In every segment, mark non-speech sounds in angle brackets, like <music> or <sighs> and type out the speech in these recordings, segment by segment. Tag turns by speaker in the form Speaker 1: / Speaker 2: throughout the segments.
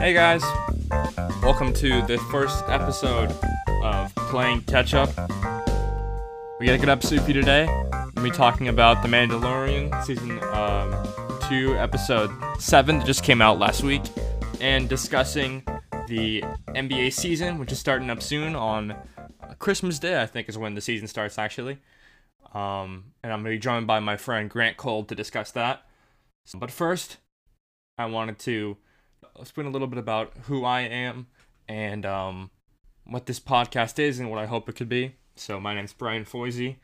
Speaker 1: Hey guys, welcome to the first episode of Playing Catch Up. We got a good episode for you today. We'll be talking about The Mandalorian season um, two, episode seven that just came out last week, and discussing the NBA season, which is starting up soon on Christmas Day. I think is when the season starts actually. Um, and I'm gonna be joined by my friend Grant Kull to discuss that. But first, I wanted to explain a little bit about who I am and um, what this podcast is and what I hope it could be. So, my name's Brian Foisy.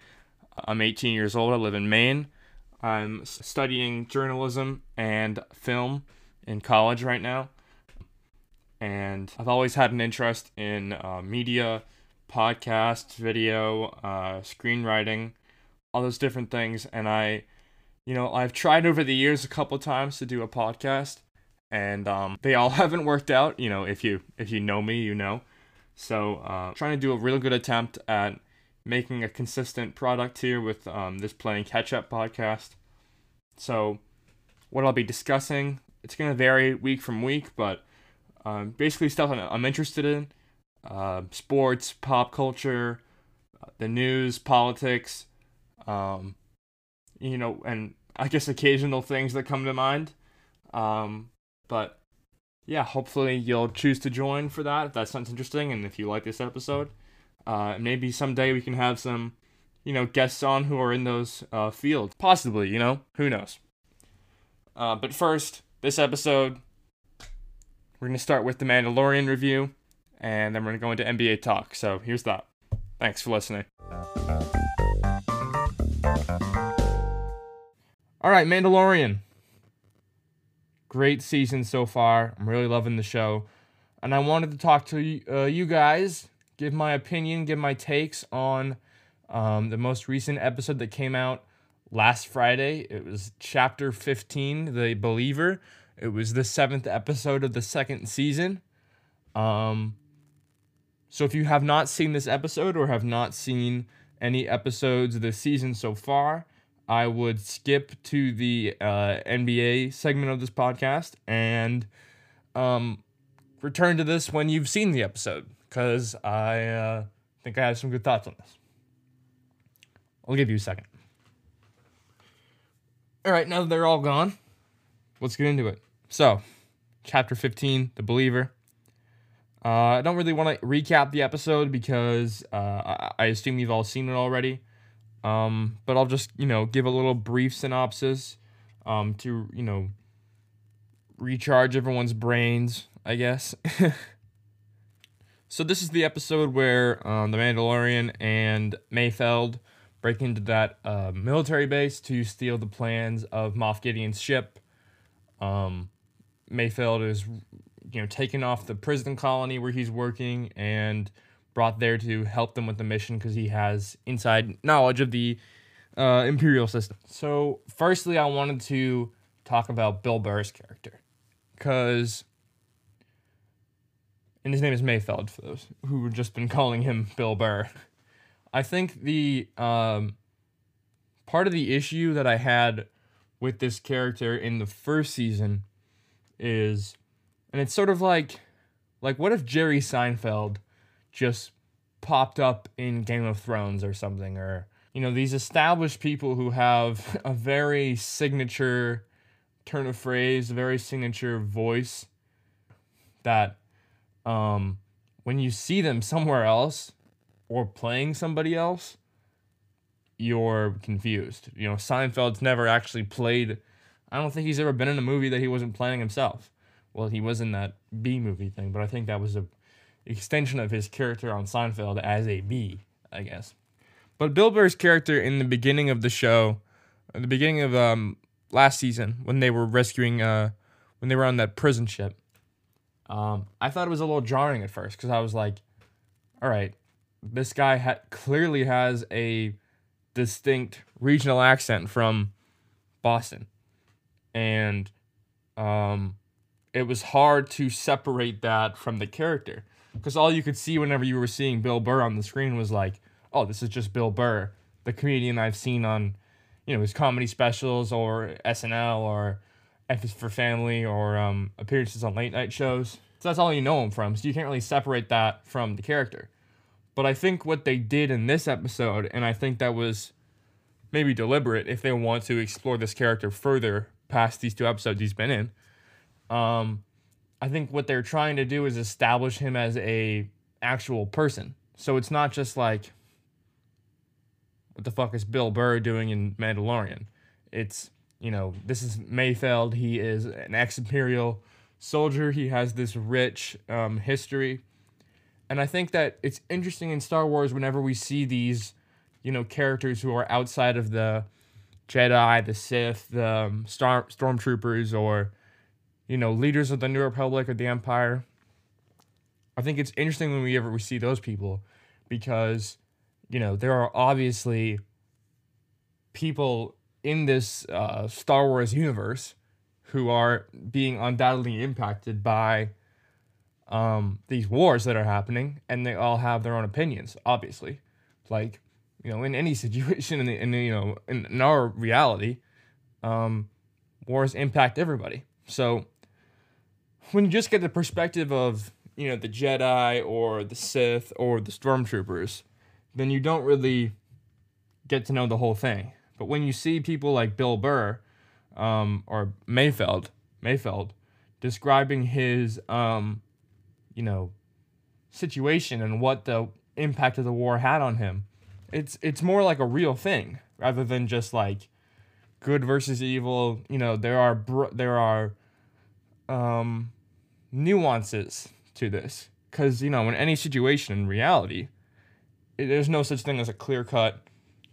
Speaker 1: I'm 18 years old. I live in Maine. I'm studying journalism and film in college right now. And I've always had an interest in uh, media, podcast, video, uh, screenwriting, all those different things. And I, you know, I've tried over the years a couple times to do a podcast, and um, they all <laughs> haven't worked out. You know, if you if you know me, you know. So uh, trying to do a real good attempt at making a consistent product here with um, this playing catch up podcast. So what I'll be discussing, it's gonna vary week from week, but um, basically stuff I'm interested in, uh, sports, pop culture, uh, the news, politics, um, you know, and I guess occasional things that come to mind. Um, but yeah, hopefully you'll choose to join for that if that sounds interesting and if you like this episode. Uh, maybe someday we can have some, you know, guests on who are in those uh, fields. Possibly, you know, who knows. Uh, but first, this episode, we're going to start with the Mandalorian review, and then we're going to go into NBA talk. So here's that. Thanks for listening. All right, Mandalorian. Great season so far. I'm really loving the show. And I wanted to talk to you, uh, you guys, give my opinion, give my takes on um, the most recent episode that came out last Friday. It was chapter 15, The Believer. It was the seventh episode of the second season. Um, so if you have not seen this episode or have not seen any episodes of the season so far, I would skip to the uh, NBA segment of this podcast and um, return to this when you've seen the episode because I uh, think I have some good thoughts on this. I'll give you a second. All right, now that they're all gone, let's get into it. So, chapter 15, The Believer. Uh, I don't really want to recap the episode because uh, I, I assume you've all seen it already. Um, but I'll just, you know, give a little brief synopsis um, to, you know, recharge everyone's brains, I guess. <laughs> so this is the episode where um, the Mandalorian and Mayfeld break into that uh, military base to steal the plans of Moff Gideon's ship. Um, Mayfeld is, you know, taken off the prison colony where he's working and brought there to help them with the mission because he has inside knowledge of the uh, imperial system. So, firstly, I wanted to talk about Bill Burr's character because, and his name is Mayfeld for those who have just been calling him Bill Burr. I think the um, part of the issue that I had with this character in the first season is, and it's sort of like, like what if Jerry Seinfeld just popped up in Game of Thrones or something, or you know these established people who have <laughs> a very signature turn of phrase, a very signature voice that um, when you see them somewhere else or playing somebody else, you're confused. You know, Seinfeld's never actually played. I don't think he's ever been in a movie that he wasn't playing himself. Well, he was in that B movie thing, but I think that was a extension of his character on Seinfeld as a B, I guess. But Bill Burr's character in the beginning of the show, at the beginning of um, last season, when they were rescuing, uh, when they were on that prison ship, um, I thought it was a little jarring at first because I was like, all right, this guy ha- clearly has a distinct regional accent from Boston. And um, it was hard to separate that from the character because all you could see whenever you were seeing Bill Burr on the screen was like, oh, this is just Bill Burr, the comedian I've seen on, you know, his comedy specials or SNL or F for Family or um, appearances on late night shows. So that's all you know him from. So you can't really separate that from the character. But I think what they did in this episode, and I think that was maybe deliberate if they want to explore this character further past these two episodes he's been in. Um, I think what they're trying to do is establish him as a actual person. So it's not just like what the fuck is Bill Burr doing in Mandalorian? It's, you know, this is Mayfeld. He is an ex Imperial soldier. He has this rich um, history. And I think that it's interesting in Star Wars whenever we see these, you know, characters who are outside of the Jedi, the Sith, the um, Star- Stormtroopers, or, you know, leaders of the New Republic or the Empire. I think it's interesting when we ever we see those people because, you know, there are obviously people in this uh, Star Wars universe who are being undoubtedly impacted by um, these wars that are happening, and they all have their own opinions. Obviously, like you know, in any <laughs> situation, in, the, in the, you know, in, in our reality, um, wars impact everybody. So when you just get the perspective of you know the Jedi or the Sith or the Stormtroopers, then you don't really get to know the whole thing. But when you see people like Bill Burr um, or Mayfeld, Mayfeld, describing his, um, you know, situation and what the impact of the war had on him, it's it's more like a real thing rather than just like good versus evil. You know, there are br- there are um, nuances to this because you know in any situation in reality, it, there's no such thing as a clear cut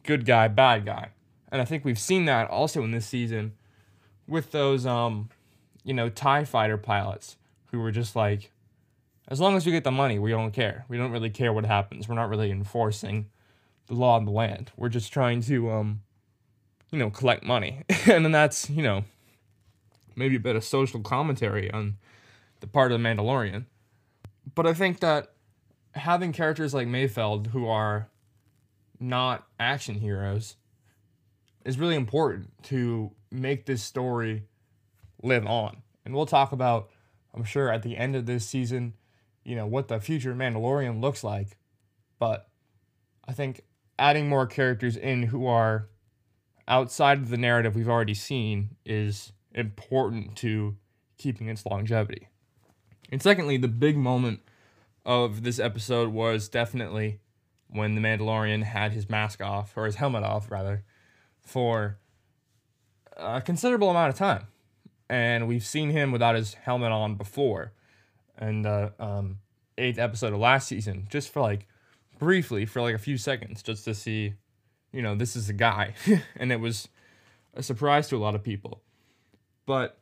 Speaker 1: good guy bad guy, and I think we've seen that also in this season with those um, you know, TIE fighter pilots who were just like, as long as we get the money, we don't care. We don't really care what happens. We're not really enforcing the law of the land. We're just trying to, um, you know, collect money. <laughs> and then that's, you know, maybe a bit of social commentary on the part of the Mandalorian. But I think that having characters like Mayfeld who are not action heroes is really important to make this story live on. And we'll talk about, I'm sure, at the end of this season, you know, what the future Mandalorian looks like. But I think adding more characters in who are outside of the narrative we've already seen is important to keeping its longevity. And secondly, the big moment of this episode was definitely when the Mandalorian had his mask off, or his helmet off, rather, for a considerable amount of time. And we've seen him without his helmet on before. And the um, eighth episode of last season, just for like briefly, for like a few seconds, just to see, you know, this is a guy. <laughs> and it was a surprise to a lot of people. But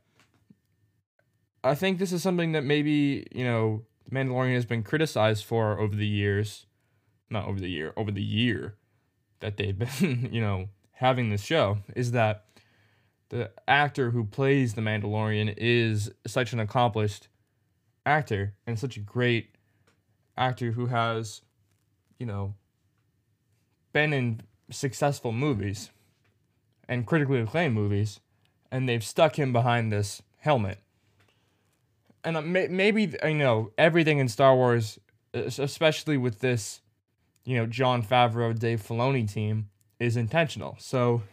Speaker 1: I think this is something that maybe, you know, Mandalorian has been criticized for over the years. Not over the year, over the year that they've been, <laughs> you know, having this show is that the actor who plays the Mandalorian is such an accomplished actor and such a great actor who has, you know, been in successful movies and critically acclaimed movies, and they've stuck him behind this helmet. And uh, maybe, you know, everything in Star Wars, especially with this, you know, Jon Favreau, Dave Filoni team, is intentional. So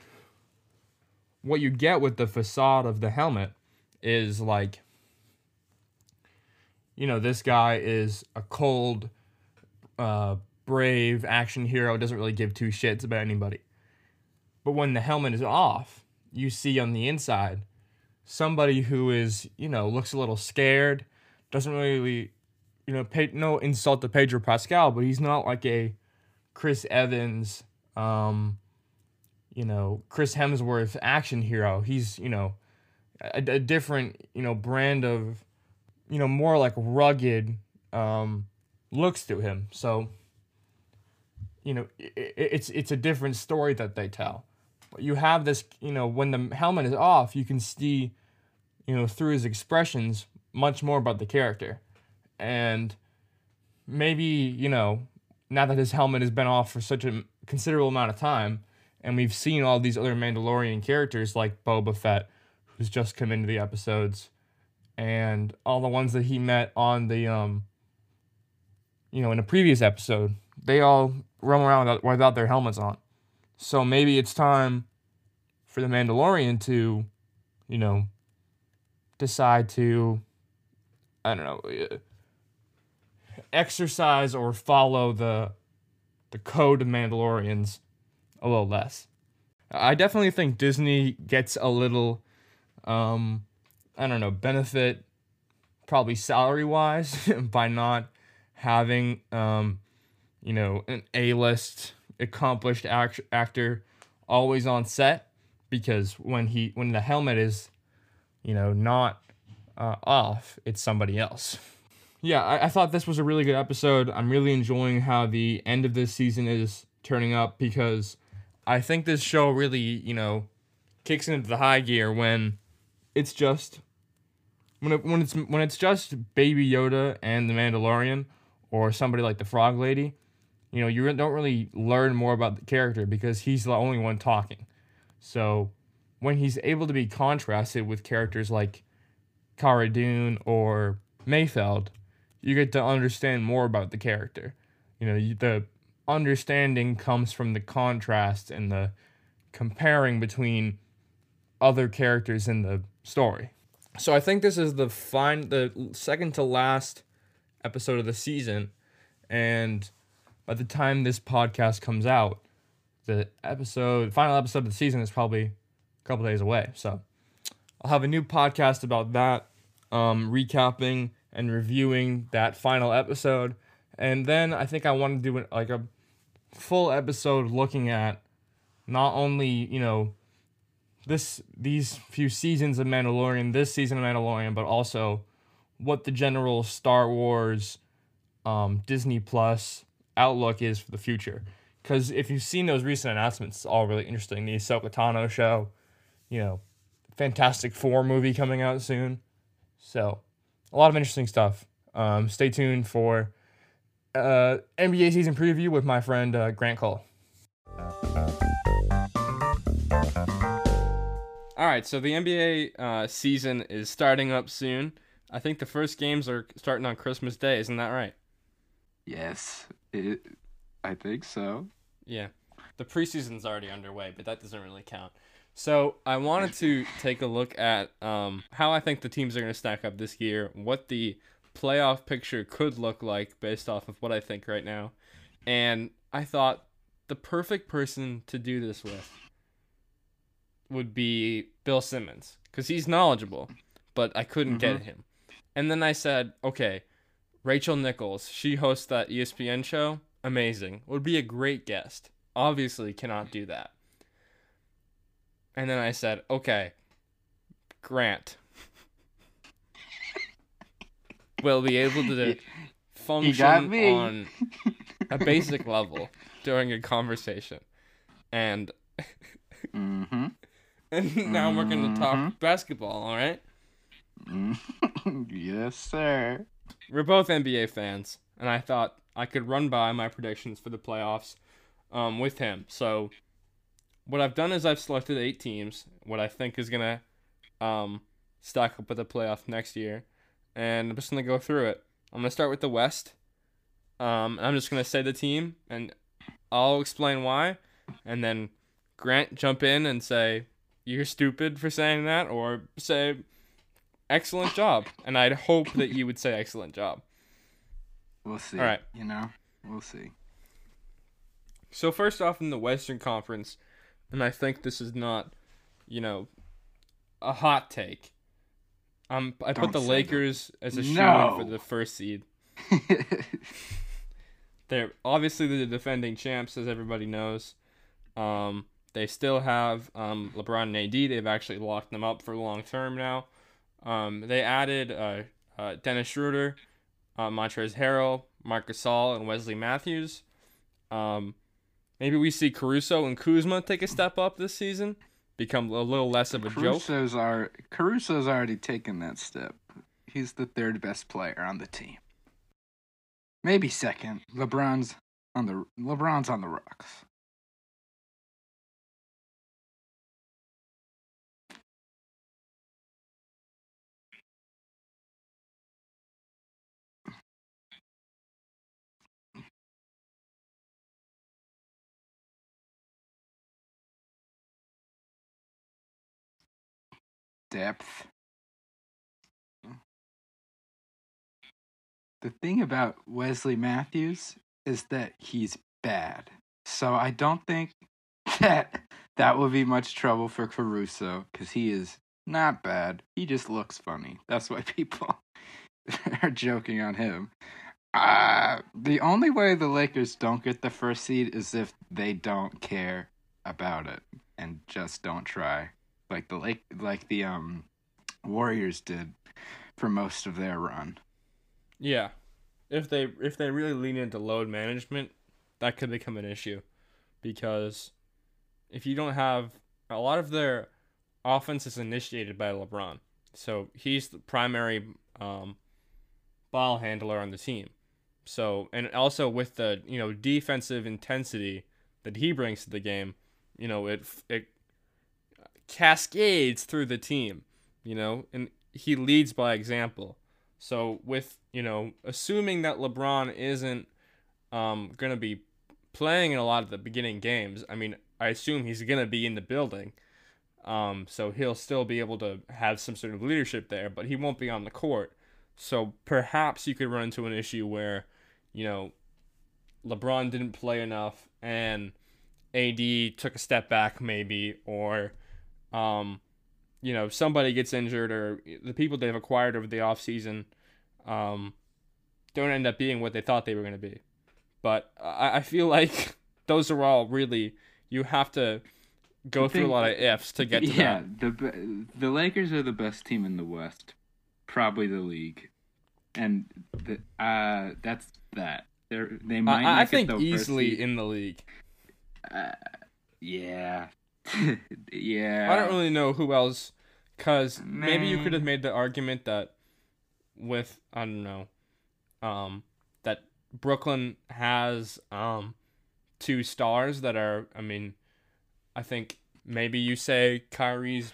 Speaker 1: what you get with the facade of the helmet is like you know this guy is a cold uh, brave action hero doesn't really give two shits about anybody but when the helmet is off you see on the inside somebody who is you know looks a little scared doesn't really you know pay no insult to pedro pascal but he's not like a chris evans um, you know, Chris Hemsworth action hero. He's, you know, a, a different, you know, brand of, you know, more like rugged um, looks to him. So, you know, it, it's it's a different story that they tell. You have this, you know, when the helmet is off, you can see, you know, through his expressions much more about the character. And maybe, you know, now that his helmet has been off for such a considerable amount of time, and we've seen all these other Mandalorian characters like Boba Fett, who's just come into the episodes, and all the ones that he met on the um you know in a previous episode they all roam around without, without their helmets on so maybe it's time for the mandalorian to you know decide to i don't know uh, exercise or follow the the code of mandalorians a little less. I definitely think disney gets a little um I don't know, benefit probably salary wise <laughs> by not having, um, you know, an A list accomplished act- actor always on set because when he when the helmet is, you know, not uh, off, it's somebody else. Yeah, I, I thought this was a really good episode. I'm really enjoying how the end of this season is turning up because I think this show really, you know, kicks into the high gear when it's just when it, when it's when it's just Baby Yoda and the Mandalorian or somebody like the Frog Lady, you know, you don't really learn more about the character because he's the only one talking. So when he's able to be contrasted with characters like Cara Dune or Mayfeld, you get to understand more about the character. You know, the understanding comes from the contrast and the comparing between other characters in the story. So I think this is the fine the second to last episode of the season and by the time this podcast comes out, the episode final episode of the season is probably a couple days away. So I'll have a new podcast about that, um, recapping and reviewing that final episode. And then I think I want to do like a full episode looking at not only, you know, this these few seasons of Mandalorian, this season of Mandalorian, but also what the general Star Wars, um, Disney Plus outlook is for the future. Because if you've seen those recent announcements, it's all really interesting. The Ahsoka Tano show, you know, Fantastic Four movie coming out soon. So, a lot of interesting stuff. Um, stay tuned for uh, NBA season preview with my friend uh, Grant Kull. All right, so the NBA uh, season is starting up soon. I think the first games are starting on Christmas Day. Isn't that right?
Speaker 2: Yes, it. I think so.
Speaker 1: Yeah, the preseason's already underway, but that doesn't really count. So I wanted to <laughs> take a look at um, how I think the teams are going to stack up this year, what the playoff picture could look like based off of what I think right now, and I thought the perfect person to do this with would be Bill Simmons because he's knowledgeable, but I couldn't mm-hmm. get him. And then I said, okay, Rachel Nichols, she hosts that ESPN show. Amazing. Would be a great guest. Obviously, cannot do that. And then I said, okay, Grant will be able to function on <laughs> a basic level during a conversation. And
Speaker 2: mm-hmm. <laughs>
Speaker 1: And now we're going to talk mm-hmm. basketball, all right? <laughs>
Speaker 2: yes, sir.
Speaker 1: We're both NBA fans, and I thought I could run by my predictions for the playoffs um, with him. So, what I've done is I've selected eight teams, what I think is going to um, stack up with the playoff next year, and I'm just going to go through it. I'm going to start with the West. Um, I'm just going to say the team, and I'll explain why, and then Grant jump in and say you're stupid for saying that or say excellent job. And I'd hope that you would say excellent job.
Speaker 2: We'll see.
Speaker 1: All right.
Speaker 2: You know, we'll see.
Speaker 1: So first off in the Western Conference, and I think this is not, you know, a hot take. Um, I Don't put the Lakers that. as a no. for the first seed. <laughs> They're obviously the defending champs, as everybody knows. Um, they still have um, LeBron and AD. They've actually locked them up for long term now. Um, they added uh, uh, Dennis Schroeder, uh, Montrezl Harrell, Marc Gasol, and Wesley Matthews. Um, maybe we see Caruso and Kuzma take a step up this season, become a little less of a
Speaker 2: Caruso's
Speaker 1: joke.
Speaker 2: Are, Caruso's already taken that step. He's the third best player on the team. Maybe second. LeBron's on the LeBron's on the rocks. Depth. The thing about Wesley Matthews is that he's bad. So I don't think <laughs> that that will be much trouble for Caruso because he is not bad. He just looks funny. That's why <laughs> people are joking on him. Uh, the only way the Lakers don't get the first seed is if they don't care about it and just don't try, like the Lake, like the um Warriors did for most of their run.
Speaker 1: Yeah, if they if they really lean into load management, that could become an issue, because if you don't have a lot of their offense is initiated by LeBron, so he's the primary um, ball handler on the team. So and also with the you know defensive intensity that he brings to the game, you know it it cascades through the team, you know, and he leads by example. So with you know assuming that LeBron isn't um, gonna be playing in a lot of the beginning games, I mean I assume he's gonna be in the building. Um, so he'll still be able to have some sort of leadership there, but he won't be on the court. So perhaps you could run into an issue where you know, LeBron didn't play enough and AD took a step back maybe or um you know, somebody gets injured or the people they've acquired over the offseason um don't end up being what they thought they were going to be. But I, I feel like <laughs> those are all really you have to go through a lot of ifs to get to
Speaker 2: yeah,
Speaker 1: that.
Speaker 2: the the Lakers are the best team in the West, probably the league, and the, uh, that's that. They're, they might.
Speaker 1: I, I think easily in the league.
Speaker 2: Uh, yeah, <laughs> yeah.
Speaker 1: I don't really know who else, cause maybe you could have made the argument that with I don't know, um, that Brooklyn has um two stars that are. I mean, I think maybe you say Kyrie's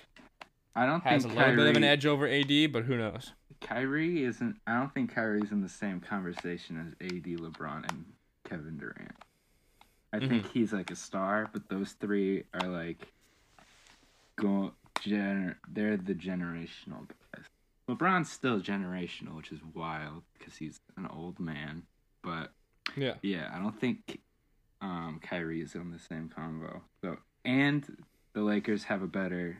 Speaker 2: I don't
Speaker 1: has a little bit of an edge over AD, but who knows?
Speaker 2: Kyrie isn't. I don't think Kyrie's in the same conversation as AD, LeBron, and Kevin Durant. I
Speaker 1: Mm-hmm.
Speaker 2: think he's like a star, but those three are like go gener. They're the generational guys. LeBron's still generational, which is wild because he's an old man. But
Speaker 1: Yeah.
Speaker 2: yeah, I don't think um, Kyrie is on the same combo. So and the Lakers have a better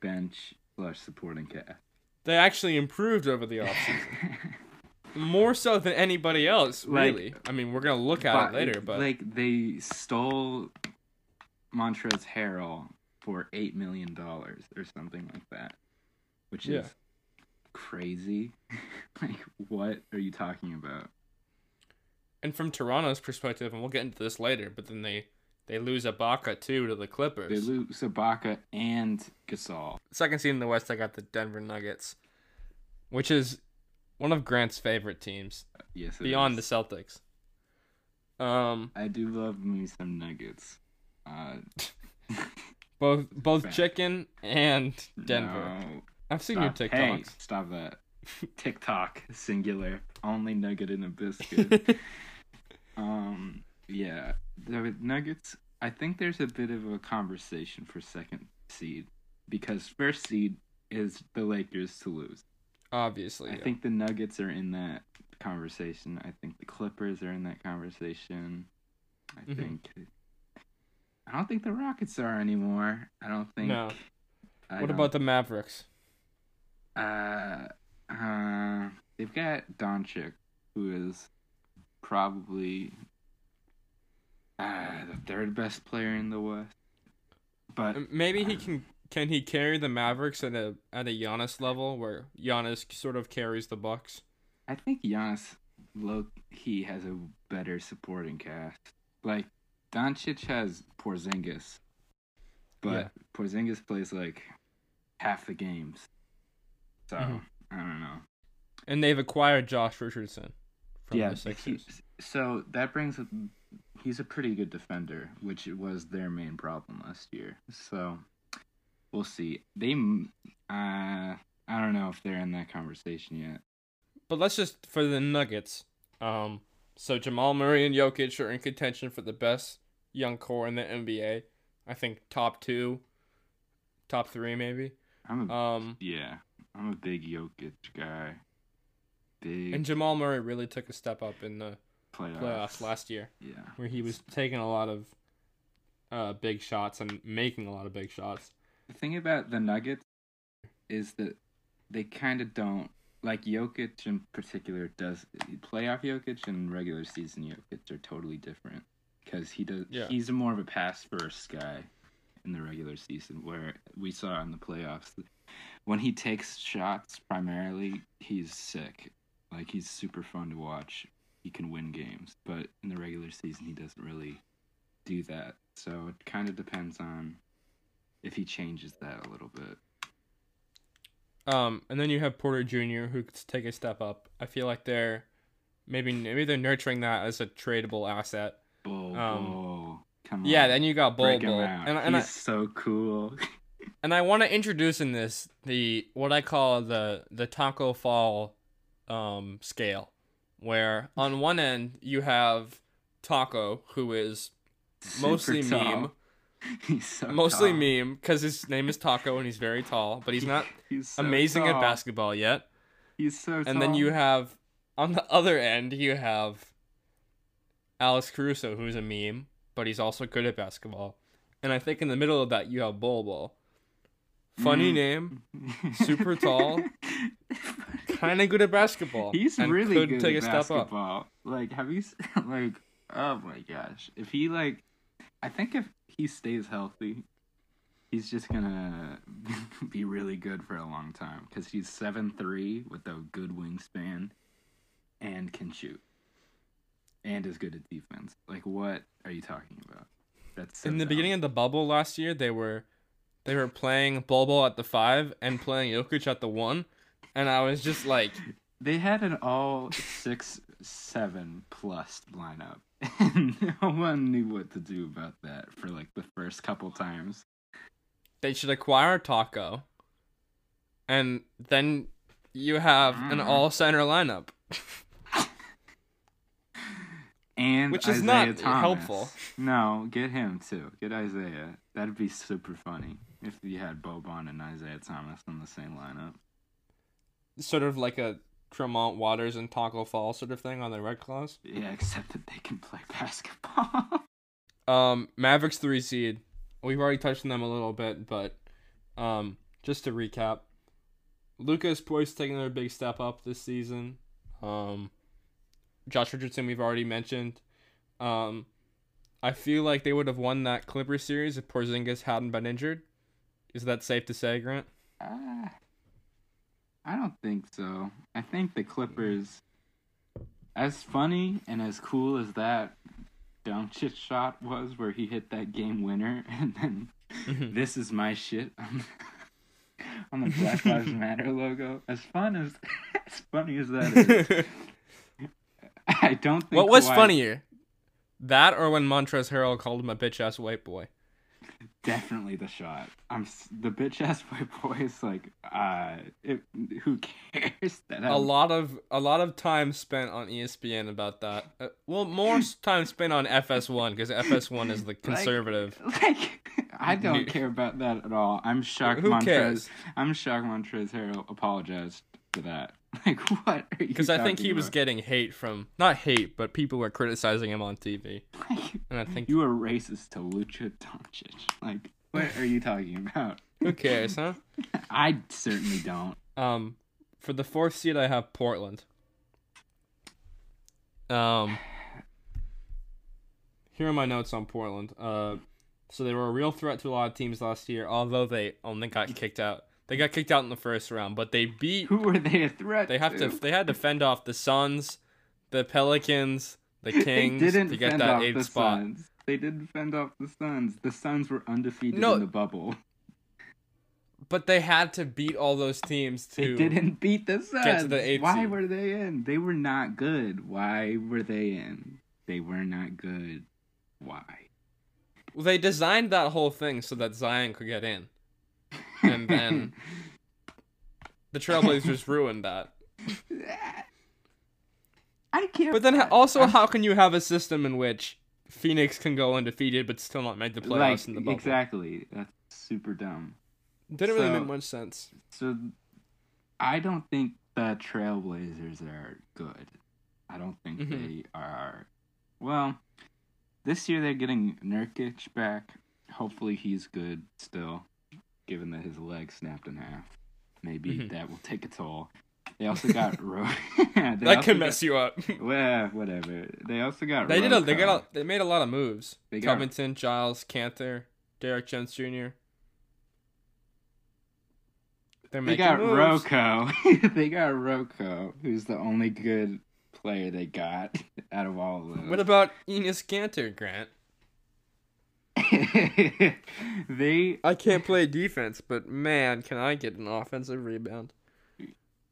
Speaker 2: bench slash supporting cast.
Speaker 1: They actually improved over the <laughs> offseason. More so than anybody else,
Speaker 2: Like,
Speaker 1: really. I mean, we're gonna look at it later, but
Speaker 2: like they stole Montrezl Harrell for eight million dollars or something like that, which
Speaker 1: Yeah.
Speaker 2: is crazy. <laughs> like, what are you talking about?
Speaker 1: and from Toronto's perspective, and we'll get into this later, but then they they lose Ibaka too to the Clippers.
Speaker 2: They lose Ibaka and Gasol.
Speaker 1: Second seed in the West, I got the Denver Nuggets, which is one of Grant's favorite teams
Speaker 2: Yes,
Speaker 1: beyond
Speaker 2: is.
Speaker 1: the Celtics. Um,
Speaker 2: I do love me some Nuggets. Uh, <laughs>
Speaker 1: both both
Speaker 2: Fact.
Speaker 1: chicken and Denver.
Speaker 2: no.
Speaker 1: I've seen your
Speaker 2: Stop.
Speaker 1: TikToks.
Speaker 2: Hey, stop that. <laughs> TikTok singular. Only nugget in a biscuit. <laughs> um, yeah, the Nuggets. I think there's a bit of a conversation for second seed because first seed is the Lakers to lose.
Speaker 1: Obviously,
Speaker 2: I
Speaker 1: yeah.
Speaker 2: think the Nuggets are in that conversation. I think the Clippers are in that conversation. I
Speaker 1: Mhm.
Speaker 2: think. I don't think the Rockets are anymore. I don't think.
Speaker 1: No.
Speaker 2: I
Speaker 1: What
Speaker 2: don't
Speaker 1: about the Mavericks?
Speaker 2: uh, uh, they've got Doncic, who is probably uh, the third best player in the West. But
Speaker 1: Maybe he can. Can he carry the Mavericks at a at a Giannis level where Giannis sort of carries the Bucks?
Speaker 2: I think Giannis, low he has a better supporting cast. Like Doncic has Porzingis, but
Speaker 1: Yeah.
Speaker 2: Porzingis plays like half the games. So
Speaker 1: Mhm.
Speaker 2: I don't know.
Speaker 1: And they've acquired Josh Richardson from
Speaker 2: yeah,
Speaker 1: the Sixers.
Speaker 2: he- so that brings up, he's a pretty good defender, which was their main problem last year. So we'll see. They, uh, I don't know if they're in that conversation yet.
Speaker 1: But let's just for the Nuggets. Um, so Jamal Murray and Jokic are in contention for the best young core in the NBA. I think top two, top three maybe.
Speaker 2: I'm a
Speaker 1: Um,
Speaker 2: yeah. I'm a big Jokic guy. Big
Speaker 1: and Jamal Murray really took a step up in the
Speaker 2: playoffs.
Speaker 1: playoffs last year,
Speaker 2: Yeah.
Speaker 1: where he was taking a lot of uh, big shots and making a lot of big shots.
Speaker 2: The thing about the Nuggets is that they kind of don't like Jokic in particular. Does playoff Jokic and regular season Jokic are totally different because he does.
Speaker 1: Yeah.
Speaker 2: He's more of a pass first guy in the regular season, where we saw in the playoffs when he takes shots primarily, he's sick. Like he's super fun to watch. He can win games, but in the regular season, he doesn't really do that. So it kind of depends on if he changes that a little bit.
Speaker 1: Um, and then you have Porter Jr. who could take a step up. I feel like they're maybe maybe they're nurturing that as a tradable asset.
Speaker 2: Bol,
Speaker 1: Um,
Speaker 2: Bol. Come on.
Speaker 1: Yeah, then you got Bol
Speaker 2: break out.
Speaker 1: and and I,
Speaker 2: He's so cool. <laughs>
Speaker 1: and I want to introduce in this the what I call the the Taco Fall um scale, where on one end you have Taco who is mostly
Speaker 2: Super tall. <laughs> He's so
Speaker 1: mostly
Speaker 2: tall.
Speaker 1: meme because his name is Taco and he's very tall, but he's <laughs> not
Speaker 2: He's so
Speaker 1: amazing at basketball yet.
Speaker 2: He's so tall.
Speaker 1: And then you have on the other end you have Alex Caruso, who's a meme, but he's also good at basketball. And I think in the middle of that you have Bol Bol. Funny
Speaker 2: Mm.
Speaker 1: name, <laughs> super tall, kind of good at basketball.
Speaker 2: He's really good at
Speaker 1: a step up.
Speaker 2: basketball. Like, have you like? Oh my gosh! If he like, I think if he stays healthy, he's just gonna <laughs> be really good for a long time because he's seven three with a good wingspan, and can shoot, and is good at defense. Like, what are you talking about? That's so
Speaker 1: in the
Speaker 2: dumb.
Speaker 1: beginning of the bubble last year, they were they were playing Bol at the five and playing Jokic at the one, and I was just like,
Speaker 2: They had an all six seven plus lineup. And <laughs> no one knew what to do about that for like the first couple times.
Speaker 1: they should acquire Taco, and then you have an
Speaker 2: Mm.
Speaker 1: all center lineup.
Speaker 2: And
Speaker 1: Which is
Speaker 2: Isaiah
Speaker 1: not
Speaker 2: Thomas.
Speaker 1: helpful.
Speaker 2: No, get him too. Get Isaiah. That'd be super funny if you had Boban and Isaiah Thomas in the same lineup.
Speaker 1: sort of like a Tremont Waters and Taco Fall sort of thing on the Red Claws.
Speaker 2: Yeah, except that they can play basketball. <laughs>
Speaker 1: Um, Mavericks three seed. We've already touched on them a little bit, but um, just to recap, Lucas Poyce taking their big step up this season. Um, Josh Richardson we've already mentioned. Um, I feel like they would have won that Clipper series if Porzingis hadn't been injured. Is that safe to say, Grant?
Speaker 2: Uh, I don't think so. I think the Clippers, mm. as funny and as cool as that Doncic shot was, where he hit that game winner, <laughs> and then mm-hmm. this is my shit on, <laughs> on the Black Lives <laughs> Matter logo. As fun as, as funny as that is, I don't think.
Speaker 1: what was
Speaker 2: Kawhi-
Speaker 1: funnier? That or when Montrezl Harrell called him a bitch ass white boy?
Speaker 2: Definitely the shot. I'm the bitch ass <laughs> white boy is like, uh, it, who cares that
Speaker 1: a lot of a lot of time spent on ESPN about that. Uh, well, more time spent on FS1 because FS1 is the <laughs> conservative.
Speaker 2: Like, I don't
Speaker 1: New-
Speaker 2: care about that at all. I'm shocked.
Speaker 1: Who
Speaker 2: Montrez,
Speaker 1: cares?
Speaker 2: I'm shocked. Montrezl Harrell apologized that. <laughs> Like, what? Are you?
Speaker 1: Because I think he
Speaker 2: talking
Speaker 1: was getting hate from not hate, but people were criticizing him on TV,
Speaker 2: Like,
Speaker 1: and I think
Speaker 2: you are racist to Luka Doncic. Like, what are you talking about? <laughs>
Speaker 1: who cares, huh? <laughs>
Speaker 2: I certainly don't.
Speaker 1: Um, for the fourth seed, I have Portland. Um, here are my notes on Portland. Uh, so they were a real threat to a lot of teams last year, although they only got kicked out. They got kicked out in the first round, but they beat.
Speaker 2: Who were they a threat?
Speaker 1: They have to. They had to fend off the Suns, the Pelicans, the <laughs> Kings.
Speaker 2: They didn't
Speaker 1: to get
Speaker 2: fend
Speaker 1: that
Speaker 2: off
Speaker 1: eighth
Speaker 2: the
Speaker 1: spot.
Speaker 2: Suns. They didn't fend off the Suns. The Suns were undefeated
Speaker 1: No.
Speaker 2: in the bubble.
Speaker 1: But they had to beat all those teams to.
Speaker 2: They didn't beat the Suns.
Speaker 1: to the
Speaker 2: Why
Speaker 1: seed.
Speaker 2: were they in? They were not good. Why were they in? They were not good. Why?
Speaker 1: Well, they designed that whole thing so that Zion could get in, and then the Trailblazers <laughs> ruined that.
Speaker 2: I can't.
Speaker 1: But then, also,
Speaker 2: I'm-
Speaker 1: how can you have a system in which Phoenix can go undefeated but still not make the playoffs
Speaker 2: like
Speaker 1: in the bubble?
Speaker 2: exactly. That's super dumb.
Speaker 1: Didn't really make much sense.
Speaker 2: So I don't think the Trailblazers are good. I don't think
Speaker 1: Mhm.
Speaker 2: they are. Well, this year they're getting Nurkic back. Hopefully he's good still, given that his leg snapped in half. Maybe
Speaker 1: Mhm.
Speaker 2: that will take a toll. They also got <laughs> Ro. <laughs> they
Speaker 1: That could mess you up.
Speaker 2: Got, <laughs> well, whatever. They also got.
Speaker 1: they did. A, they got. A, they made a lot of moves.
Speaker 2: They got-
Speaker 1: Covington, Giles, Kanter, Derrick Jones Jr. They're
Speaker 2: They got
Speaker 1: moves.
Speaker 2: Rocco. they got Rocco, who's the only good player they got out of all of them.
Speaker 1: What about Enes Kanter, Grant? <laughs>
Speaker 2: they
Speaker 1: I can't play defense, but man, can I get an offensive rebound?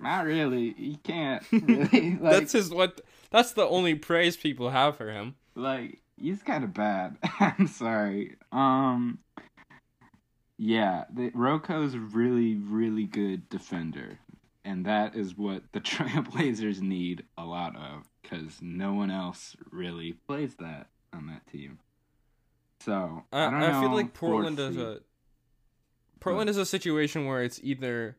Speaker 2: not really. You can't <laughs> really. Like,
Speaker 1: that's his what. That's the only praise people have for him.
Speaker 2: like he's kind of bad. <laughs> I'm sorry. Um. Yeah, the, Rocco's really, really good defender, and that is what the Trailblazers need a lot of because no one else really plays that on that team. So
Speaker 1: I,
Speaker 2: I,
Speaker 1: I, feel like Portland is a Portland is a situation where it's either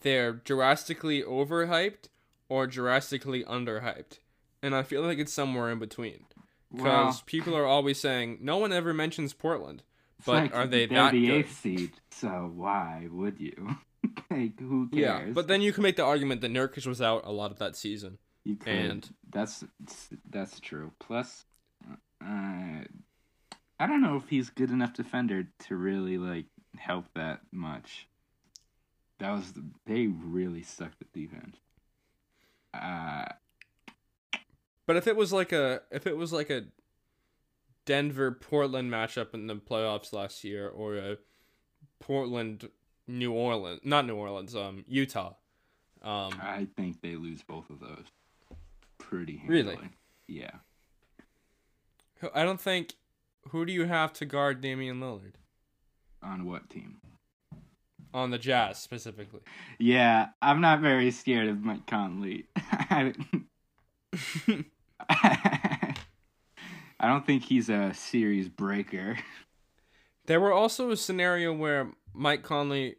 Speaker 1: they're drastically overhyped or drastically underhyped, and I feel like it's somewhere in between because
Speaker 2: well,
Speaker 1: people are always saying no one ever mentions Portland. but
Speaker 2: like
Speaker 1: are they that
Speaker 2: the
Speaker 1: good?
Speaker 2: eighth seed? So why would you? <laughs> like, who cares?
Speaker 1: Yeah, but then you can make the argument that Nurkic was out a lot of that season.
Speaker 2: You could.
Speaker 1: And-
Speaker 2: that's that's true. Plus, uh, I don't know if he's good enough defender to really like help that much. That was they really sucked at defense. Uh,
Speaker 1: But if it was like a if it was like a Denver Portland matchup in the playoffs last year or a Portland New Orleans not New Orleans um Utah um
Speaker 2: I think they lose both of those pretty
Speaker 1: Really?
Speaker 2: Yeah.
Speaker 1: I don't think who do you have to guard Damian Lillard
Speaker 2: On what team?
Speaker 1: on the Jazz specifically
Speaker 2: Yeah, I'm not very scared of Mike Conley. <laughs> I don't think he's a series breaker.
Speaker 1: There were also a scenario where Mike Conley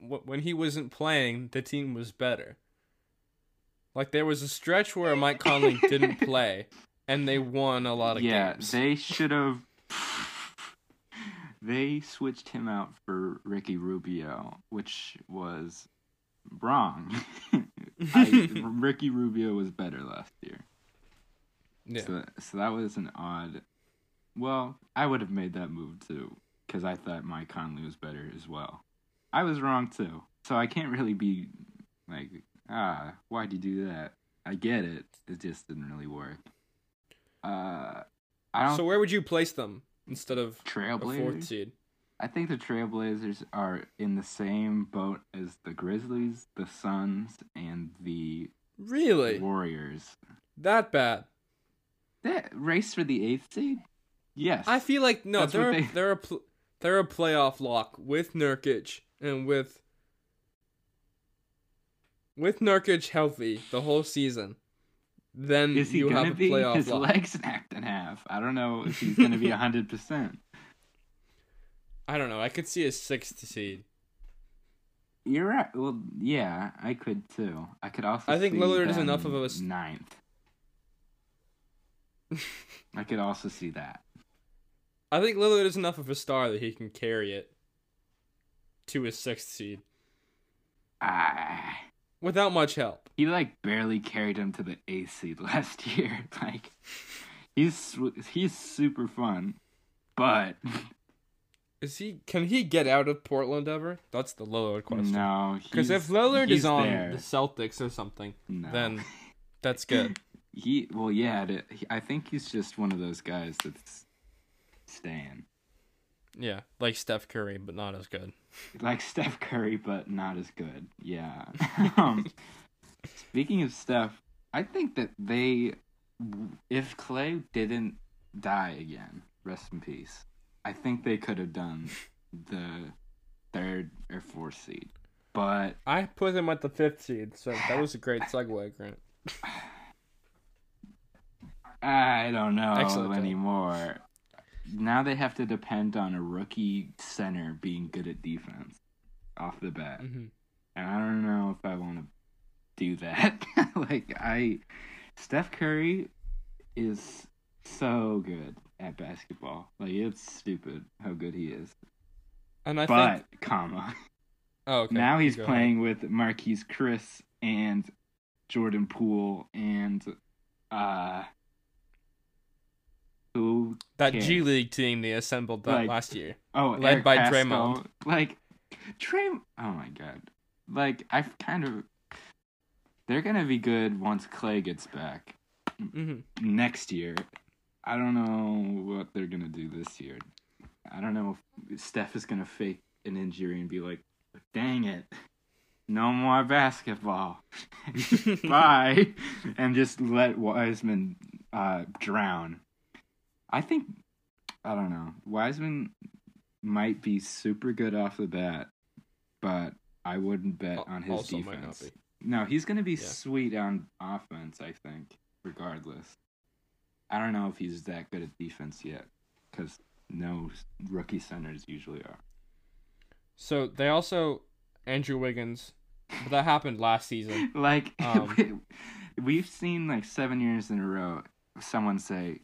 Speaker 1: when he wasn't playing the team was better like there was a stretch where Mike Conley didn't <laughs> play and they won a lot of
Speaker 2: yeah,
Speaker 1: games Yeah,
Speaker 2: they should have. They switched him out for Ricky Rubio, which was wrong. <laughs> I, <laughs> Ricky Rubio was better last year.
Speaker 1: yeah
Speaker 2: So, so that was an odd. Well, I would have made that move too, because I thought Mike Conley was better as well. I was wrong too, so I can't really be like, ah, why'd you do that? I get it. It just didn't really work. Uh, I don't.
Speaker 1: So where would you place them instead of a fourth
Speaker 2: Trailblazers.
Speaker 1: seed?
Speaker 2: I think the Trailblazers are in the same boat as the Grizzlies, the Suns, and the
Speaker 1: Really?
Speaker 2: Warriors.
Speaker 1: That bad?
Speaker 2: That race for the eighth seed. Yes,
Speaker 1: I feel like no,
Speaker 2: That's
Speaker 1: they're
Speaker 2: they-
Speaker 1: they're a pl- they're a playoff lock with Nurkic and with with Nurkic healthy the whole season. Then
Speaker 2: Is he
Speaker 1: you
Speaker 2: gonna
Speaker 1: have a
Speaker 2: be?
Speaker 1: playoff
Speaker 2: His
Speaker 1: lock.
Speaker 2: leg snapped in half. I don't know if he's gonna be <laughs> hundred percent.
Speaker 1: I don't know. I could see a sixth seed.
Speaker 2: You're right. Well, yeah, I could too. I could also.
Speaker 1: I think
Speaker 2: see
Speaker 1: Lillard is enough of a s-
Speaker 2: ninth. <laughs> I could also see that.
Speaker 1: I think Lillard is enough of a star that he can carry it to a sixth seed
Speaker 2: Ah,
Speaker 1: without much help.
Speaker 2: he like barely carried him to the eighth <laughs> seed last year. Like, he's he's super fun, but <laughs>
Speaker 1: Is he? Can he get out of Portland ever? That's the Lillard question.
Speaker 2: no,
Speaker 1: Because if Lillard is on
Speaker 2: there.
Speaker 1: the Celtics or something,
Speaker 2: no.
Speaker 1: then <laughs> that's good.
Speaker 2: he well, yeah, I think he's just one of those guys that's staying.
Speaker 1: Yeah, like Steph Curry, but not as good.
Speaker 2: like Steph Curry, but not as good. Yeah. <laughs> <laughs> um, speaking of Steph, I think that they, if Clay didn't die again, rest in peace. I think they could have done the third or fourth seed, but
Speaker 1: I put them at the fifth seed, so that was a great segue, Grant. <sighs>
Speaker 2: I don't know
Speaker 1: Excellent
Speaker 2: anymore. Now they have to depend on a rookie center being good at defense. off the bat.
Speaker 1: hmm
Speaker 2: And I don't know if I want to do that. <laughs> like I Steph Curry is so good at basketball. Like it's stupid how good he is.
Speaker 1: And I
Speaker 2: but
Speaker 1: think
Speaker 2: comma.
Speaker 1: oh, okay.
Speaker 2: now he's
Speaker 1: go ahead.
Speaker 2: playing with Marquese Chriss and Jordan Poole and uh who
Speaker 1: that
Speaker 2: cares?
Speaker 1: G League team they assembled that
Speaker 2: Like,
Speaker 1: last year.
Speaker 2: oh
Speaker 1: Led
Speaker 2: Eric
Speaker 1: by
Speaker 2: Paschall.
Speaker 1: Draymond.
Speaker 2: Like Draymond oh my god. Like I've kind of they're gonna be good once Klay gets back
Speaker 1: hmm
Speaker 2: next year. I don't know what they're gonna do this year. I don't know if Steph is gonna fake an injury and be like, "Dang it, no more basketball, <laughs> bye," <laughs> and just let Wiseman uh, drown. I think I don't know. Wiseman might be super good off the bat, but I wouldn't bet on his
Speaker 1: also
Speaker 2: defense. No, he's gonna be
Speaker 1: Yeah.
Speaker 2: sweet on offense. I think, regardless. I don't know if he's that good at defense yet, because no rookie centers usually are.
Speaker 1: So they also Andrew Wiggins, but that happened last season. <laughs>
Speaker 2: Like
Speaker 1: Um, <laughs>
Speaker 2: we've seen like seven years in a row, someone say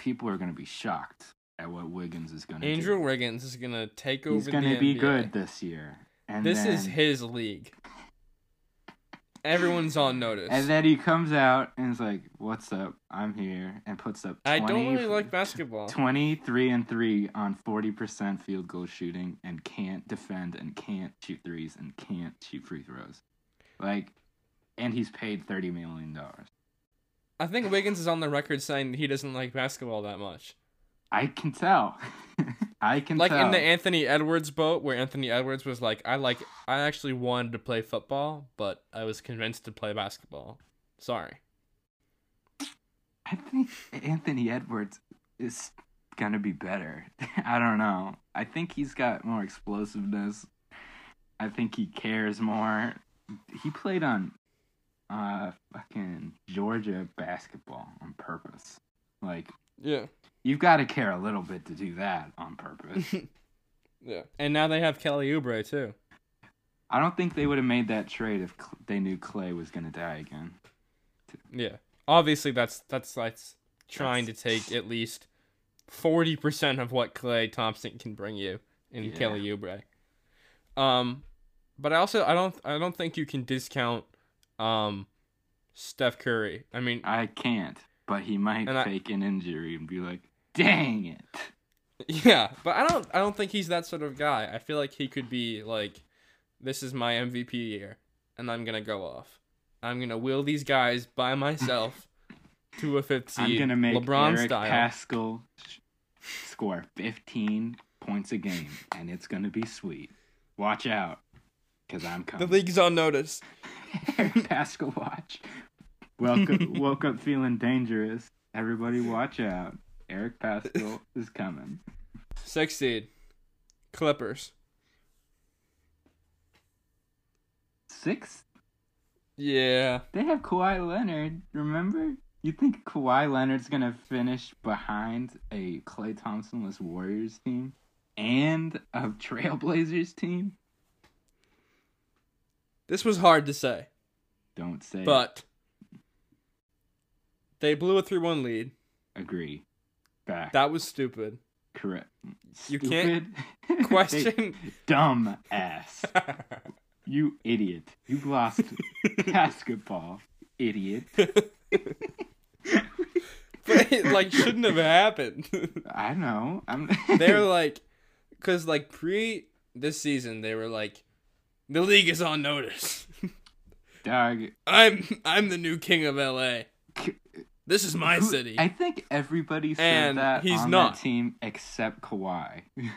Speaker 2: people are gonna be shocked at what Wiggins is gonna do. Andrew.
Speaker 1: Wiggins is gonna take over.
Speaker 2: He's gonna be
Speaker 1: NBA.
Speaker 2: good this year. And
Speaker 1: This
Speaker 2: then,
Speaker 1: is his league. Everyone's on notice.
Speaker 2: And then he comes out and is like, "What's up? I'm here," and puts up. 20,
Speaker 1: I don't really like basketball.
Speaker 2: 23 and 3 on 40% field goal shooting and can't defend and can't shoot threes and can't shoot free throws. Like and he's paid 30 million dollars.
Speaker 1: I think Wiggins is on the record saying he doesn't like basketball that much.
Speaker 2: I can tell. <laughs> I can
Speaker 1: Like
Speaker 2: tell.
Speaker 1: in the Anthony Edwards boat, where Anthony Edwards was like, "I like, I actually wanted to play football, but I was convinced to play basketball." Sorry.
Speaker 2: I think Anthony Edwards is going to be better. <laughs> I don't know. I think he's got more explosiveness. I think he cares more. He played on uh fucking Georgia basketball on purpose. Like
Speaker 1: Yeah.
Speaker 2: you've got to care a little bit to do that on purpose. <laughs>
Speaker 1: Yeah. And now they have Kelly Oubre too.
Speaker 2: I don't think they would have made that trade if they knew Klay was going to die again.
Speaker 1: Yeah. Obviously, that's that's like trying to take at least forty percent of what Klay Thompson can bring you in
Speaker 2: Yeah.
Speaker 1: Kelly Oubre. Um, but I also I don't I don't think you can discount um Steph Curry. I mean,
Speaker 2: I can't, but he might
Speaker 1: And I-
Speaker 2: fake an injury and be like, "Dang it."
Speaker 1: yeah, but I don't I don't think he's that sort of guy. I feel like he could be like, this is my MVP year, and I'm gonna go off. I'm gonna will these guys by myself <laughs> to a fifth seed.
Speaker 2: I'm gonna make
Speaker 1: LeBron
Speaker 2: Eric
Speaker 1: style.
Speaker 2: Paschall score 15 points a game, and it's gonna be sweet. Watch out, cause I'm
Speaker 1: the
Speaker 2: coming.
Speaker 1: league's on notice. <laughs>
Speaker 2: Eric Paschall, watch. Welcome, woke up feeling dangerous. Everybody, watch out. Eric Paschall <laughs> is coming.
Speaker 1: Six seed, Clippers.
Speaker 2: Six.
Speaker 1: Yeah,
Speaker 2: They have Kawhi Leonard. Remember? You think Kawhi Leonard's gonna finish behind a Klay Thompsonless Warriors team and a <laughs> Trailblazers team?
Speaker 1: This was hard to say,
Speaker 2: Don't say.
Speaker 1: but they blew a three-one lead.
Speaker 2: agree. Back.
Speaker 1: That was stupid.
Speaker 2: correct.
Speaker 1: You can't
Speaker 2: Stupid. <laughs>
Speaker 1: Question.
Speaker 2: Dumb ass. <laughs> You idiot. You lost <laughs> basketball. Idiot.
Speaker 1: but it like shouldn't have happened.
Speaker 2: I know. I'm.
Speaker 1: They're like, cause like pre this season they were like, the league is on notice. <laughs>
Speaker 2: dog.
Speaker 1: I'm I'm the new king of LA. This is my city.
Speaker 2: I think everybody said
Speaker 1: And
Speaker 2: that
Speaker 1: he's
Speaker 2: on
Speaker 1: not.
Speaker 2: that team except Kawhi. <laughs>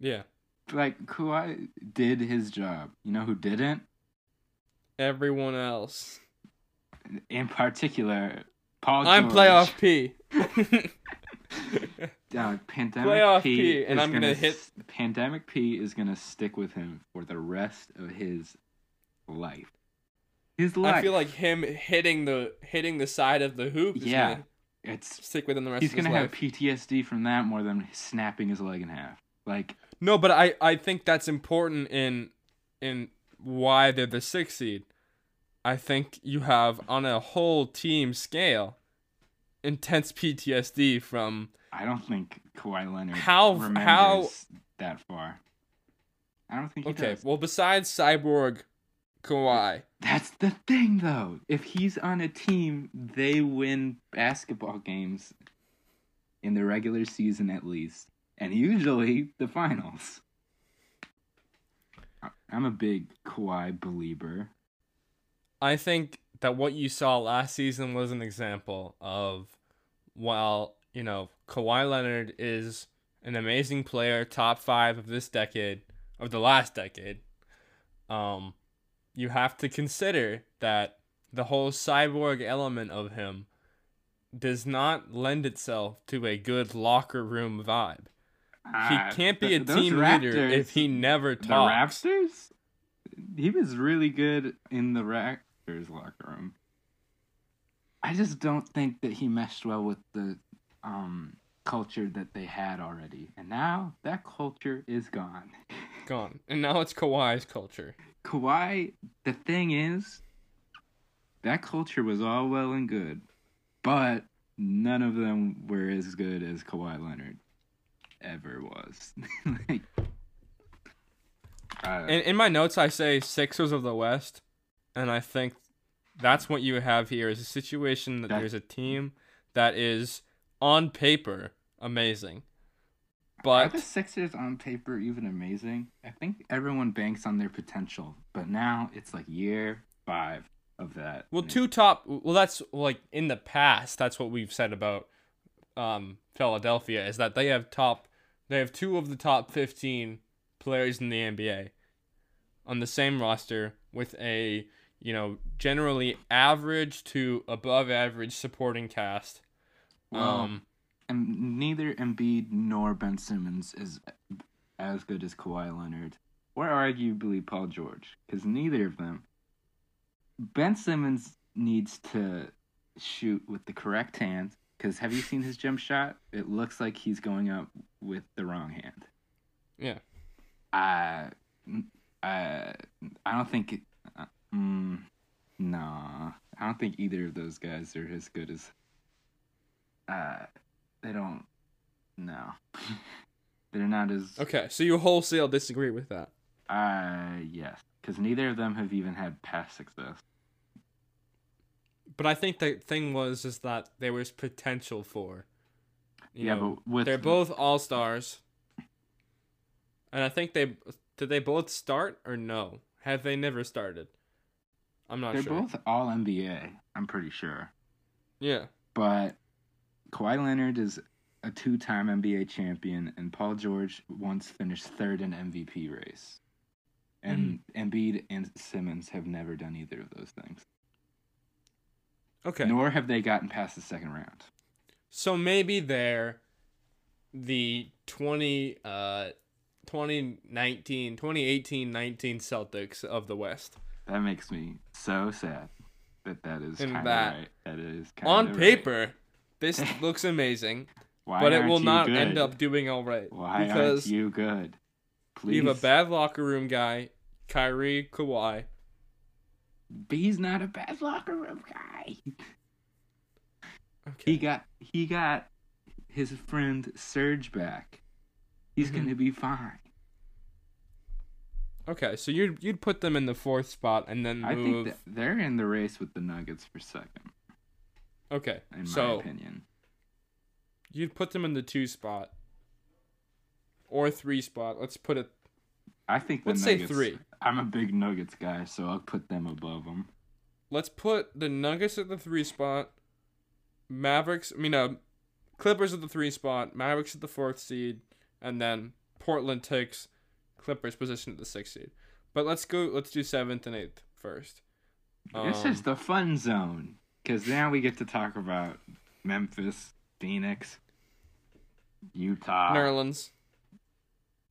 Speaker 1: yeah,
Speaker 2: like Kawhi did his job. You know who didn't?
Speaker 1: everyone else.
Speaker 2: In particular, Paul.
Speaker 1: I'm
Speaker 2: George.
Speaker 1: playoff P. <laughs>
Speaker 2: Dog, pandemic
Speaker 1: Playoff
Speaker 2: P,
Speaker 1: P, and
Speaker 2: is
Speaker 1: I'm gonna hit-
Speaker 2: s- Pandemic P is gonna stick with him for the rest of his life. His life.
Speaker 1: I feel like him hitting the hitting the side of the hoop. Is
Speaker 2: Yeah.
Speaker 1: gonna
Speaker 2: it's
Speaker 1: stick with him the rest
Speaker 2: he's
Speaker 1: of his life.
Speaker 2: He's gonna have
Speaker 1: life.
Speaker 2: PTSD from that more than snapping his leg in half. Like
Speaker 1: No, but I I think that's important in in why they're the sixth seed. I think you have on a whole team scale intense PTSD from
Speaker 2: I don't think Kawhi Leonard
Speaker 1: How-
Speaker 2: remembers
Speaker 1: how-
Speaker 2: that far. I don't think he
Speaker 1: okay.
Speaker 2: does.
Speaker 1: Well, besides Cyborg, Kawhi,
Speaker 2: That's the thing, though. If he's on a team, they win basketball games in the regular season at least, and usually the finals. I'm a big Kawhi believer.
Speaker 1: I think that what you saw last season was an example of while, you know, Kawhi Leonard is an amazing player, top five of this decade, of the last decade, um, you have to consider that the whole cyborg element of him does not lend itself to a good locker room vibe. He
Speaker 2: Ah,
Speaker 1: can't be a
Speaker 2: th-
Speaker 1: team leader if he never talks. the.
Speaker 2: Raptors. He was really good in the Raptors locker room. I just don't think that he meshed well with the um, culture that they had already, and now that culture is gone. <laughs>
Speaker 1: Gone. And now it's Kawhi's culture.
Speaker 2: Kawhi, the thing is, that culture was all well and good, but none of them were as good as Kawhi Leonard ever was. <laughs> like, uh,
Speaker 1: In, in my notes, I say Sixers of the West, and I think that's what you have here is a situation that
Speaker 2: That-
Speaker 1: there's a team that is on paper amazing, But Are
Speaker 2: the Sixers on paper even amazing? I think everyone banks on their potential, but now it's like year five of that.
Speaker 1: well, two top. Well, that's like in the past. That's what we've said about um, Philadelphia is that they have top. They have two of the top fifteen players in the NBA on the same roster with a you know generally average to above average supporting cast.
Speaker 2: Well,
Speaker 1: um,
Speaker 2: and neither Embiid nor Ben Simmons is as good as Kawhi Leonard, or arguably Paul George, because neither of them. Ben Simmons needs to shoot with the correct hand. Because have you seen his jump shot? It looks like he's going up with the wrong hand.
Speaker 1: Yeah.
Speaker 2: I, I, I don't think. It, uh, mm, nah, I don't think either of those guys are as good as. Uh, they don't. No, <laughs> they're not as.
Speaker 1: Okay, so you wholesale disagree with that.
Speaker 2: Uh, yes, because neither of them have even had past success.
Speaker 1: But I think the thing was is that there was potential for. You
Speaker 2: yeah,
Speaker 1: know,
Speaker 2: but with
Speaker 1: they're both all stars. And I think they did they both start or no? Have they never started? I'm not
Speaker 2: they're
Speaker 1: sure.
Speaker 2: both all NBA. I'm pretty sure,
Speaker 1: Yeah.
Speaker 2: but Kawhi Leonard is a two-time NBA champion, and Paul George once finished third in MVP race. And
Speaker 1: Mm-hmm.
Speaker 2: Embiid and Simmons have never done either of those things.
Speaker 1: Okay.
Speaker 2: Nor have they gotten past the second round.
Speaker 1: So maybe they're the 20 uh 2019 2018-19 Celtics of the West.
Speaker 2: That makes me so sad that that is kind of right. That is
Speaker 1: On
Speaker 2: right.
Speaker 1: This <laughs> looks amazing,
Speaker 2: Why
Speaker 1: but it will not
Speaker 2: good?
Speaker 1: end up doing all right
Speaker 2: Why
Speaker 1: because
Speaker 2: aren't you good? Please.
Speaker 1: you have a bad locker room guy, Kyrie Kawhi.
Speaker 2: But he's not a bad locker room guy.
Speaker 1: Okay.
Speaker 2: He got he got his friend Serge back. He's
Speaker 1: Mhm.
Speaker 2: gonna be fine.
Speaker 1: Okay, so you'd you'd put them in the fourth spot and then move...
Speaker 2: I think that they're in the race with the Nuggets for second,
Speaker 1: okay,
Speaker 2: in my
Speaker 1: so
Speaker 2: opinion.
Speaker 1: you'd put them in the two spot or three spot. Let's put it.
Speaker 2: I think the
Speaker 1: Let's say
Speaker 2: Nuggets,
Speaker 1: three.
Speaker 2: I'm a big Nuggets guy, so I'll put them above them.
Speaker 1: Let's put the Nuggets at the three spot. Mavericks. I mean, uh, Clippers at the three spot. Mavericks at the fourth seed, and then Portland takes Clippers position at the sixth seed. But let's go. Let's do seventh and eighth first.
Speaker 2: this
Speaker 1: Um,
Speaker 2: is the fun zone because now we get to talk about Memphis, Phoenix, Utah,
Speaker 1: Nerlens.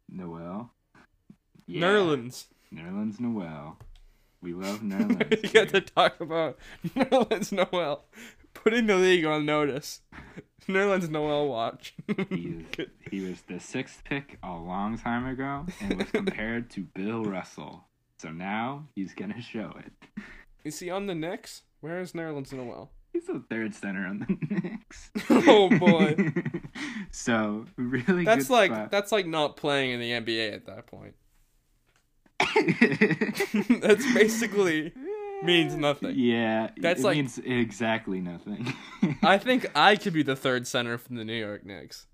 Speaker 2: Noel. Yeah.
Speaker 1: Nerlens.
Speaker 2: Nerlens Noel. We love <laughs> Nerlens.
Speaker 1: we get to talk about <laughs> Nerlens Noel putting the league on notice Nerlens Noel watch.
Speaker 2: He, is, <laughs> he was the sixth pick a long time ago and was compared to Bill Russell. So now he's gonna show it.
Speaker 1: Is he on the Knicks? Where is Nerlens Noel?
Speaker 2: He's the third center on the Knicks. <laughs>
Speaker 1: Oh, boy. <laughs>
Speaker 2: so really,
Speaker 1: That's like
Speaker 2: spot.
Speaker 1: that's like not playing in the NBA at that point. <laughs> That's basically means nothing.
Speaker 2: Yeah,
Speaker 1: That's
Speaker 2: it
Speaker 1: like-
Speaker 2: means exactly nothing.
Speaker 1: I think I could be the third center from the New York Knicks.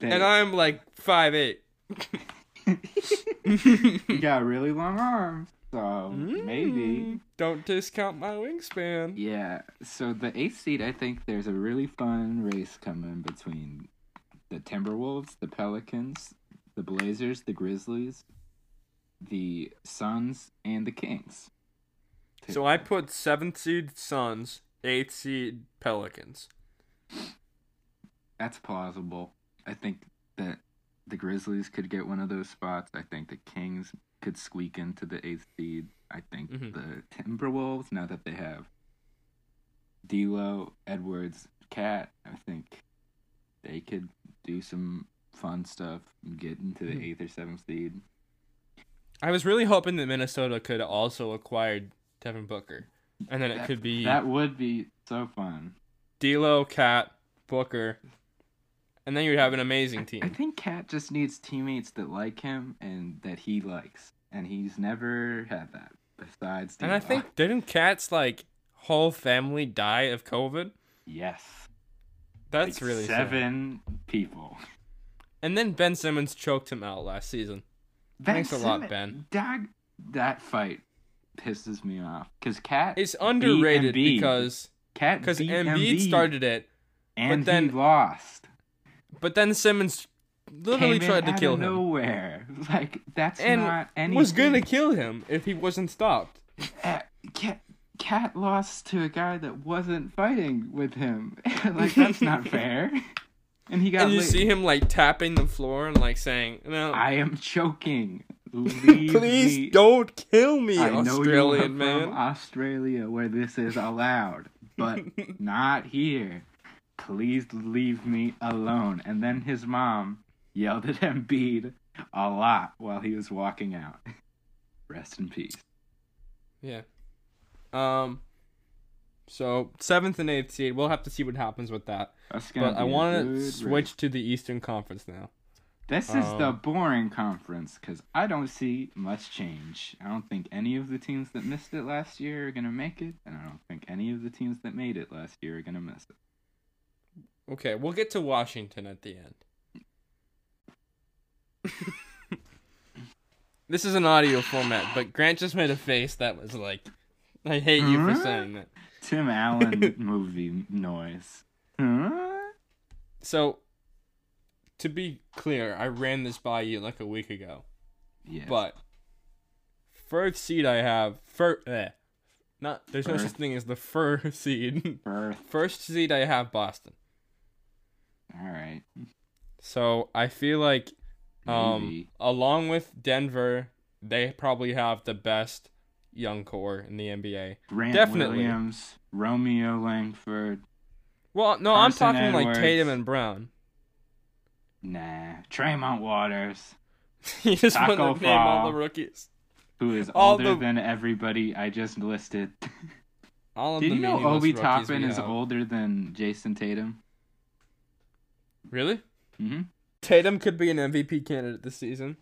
Speaker 2: That-
Speaker 1: And I'm like five eight.
Speaker 2: you got really long arms, so maybe.
Speaker 1: Mm, don't discount my wingspan.
Speaker 2: Yeah. So the eighth seed, I think there's a really fun race coming between the Timberwolves, the Pelicans, the Blazers, the Grizzlies, the Suns, and the Kings.
Speaker 1: So I put seventh seed Suns, eighth seed Pelicans.
Speaker 2: That's plausible. I think that the Grizzlies could get one of those spots. I think the Kings could squeak into the eighth seed. I think
Speaker 1: Mhm.
Speaker 2: the Timberwolves, now that they have D'Lo, Edwards, Cat, I think they could do some fun stuff and get into the
Speaker 1: Mhm.
Speaker 2: eighth or seventh seed.
Speaker 1: I was really hoping that Minnesota could also acquire Devin Booker, and then it
Speaker 2: That-
Speaker 1: could be
Speaker 2: That would be so fun.
Speaker 1: D'Lo, Cat, Booker, and then you'd have an amazing team.
Speaker 2: I
Speaker 1: team.
Speaker 2: think Cat just needs teammates that like him and that he likes, and he's never had that. Besides,
Speaker 1: And I think didn't Cat's like whole family die of COVID?
Speaker 2: yes,
Speaker 1: That's
Speaker 2: like
Speaker 1: really sad.
Speaker 2: seven people.
Speaker 1: And then Ben Simmons choked him out last season. Thanks a lot, Ben.
Speaker 2: Dog, that fight pisses me off because Cat
Speaker 1: It's underrated
Speaker 2: Embiid.
Speaker 1: because
Speaker 2: Cat
Speaker 1: because
Speaker 2: beat
Speaker 1: Embiid started it,
Speaker 2: and
Speaker 1: then-
Speaker 2: he lost.
Speaker 1: But then Simmons literally tried to
Speaker 2: out
Speaker 1: kill
Speaker 2: of
Speaker 1: him
Speaker 2: Nowhere, <laughs> like that's
Speaker 1: and
Speaker 2: not anything.
Speaker 1: was gonna kill him if he wasn't stopped.
Speaker 2: Uh, Cat, Cat lost to a guy that wasn't fighting with him. <laughs> like that's not <laughs> fair. And he got.
Speaker 1: And you
Speaker 2: lit-
Speaker 1: see him like tapping the floor and like saying, "No,
Speaker 2: I am choking.
Speaker 1: Please
Speaker 2: me.
Speaker 1: don't kill me,
Speaker 2: I know you are
Speaker 1: Australian man."
Speaker 2: Australia, where this is allowed, but not here. Please leave me alone. And then his mom yelled at Embiid a lot while he was walking out. Rest in peace.
Speaker 1: Yeah. Um. So seventh and eighth seed, we'll have to see what happens with that. But I want to
Speaker 2: race.
Speaker 1: switch to the Eastern Conference now.
Speaker 2: This is the
Speaker 1: Um,
Speaker 2: boring conference because I don't see much change. I don't think any of the teams that missed it last year are gonna make it, and I don't think any of the teams that made it last year are gonna miss it.
Speaker 1: Okay, we'll get to Washington at the end. <laughs> this is an audio format, but Grant just made a face that was like, I hate you for saying that.
Speaker 2: Tim <laughs> Allen movie noise.
Speaker 1: So, to be clear, I ran this by you like a week ago.
Speaker 2: Yes.
Speaker 1: But first seed I have first, eh, not there's no such thing as the first <laughs> seed.
Speaker 2: Birth.
Speaker 1: first seed I have Boston.
Speaker 2: All right.
Speaker 1: So I feel like, um,
Speaker 2: Maybe.
Speaker 1: along with Denver, they probably have the best young core in the NBA.
Speaker 2: Grant
Speaker 1: definitely.
Speaker 2: Williams, Romeo Langford.
Speaker 1: Well, no, I'm
Speaker 2: Carson
Speaker 1: talking like Tatum and Brown.
Speaker 2: Nah. Tremont Waters, <laughs>
Speaker 1: you just want to name all the rookies.
Speaker 2: who is
Speaker 1: All
Speaker 2: older
Speaker 1: the-
Speaker 2: than everybody I just listed.
Speaker 1: All of
Speaker 2: Did you know Obi Toppin is
Speaker 1: have.
Speaker 2: older than Jayson Tatum?
Speaker 1: Really?
Speaker 2: Mm-hmm.
Speaker 1: Tatum could be an MVP candidate this season.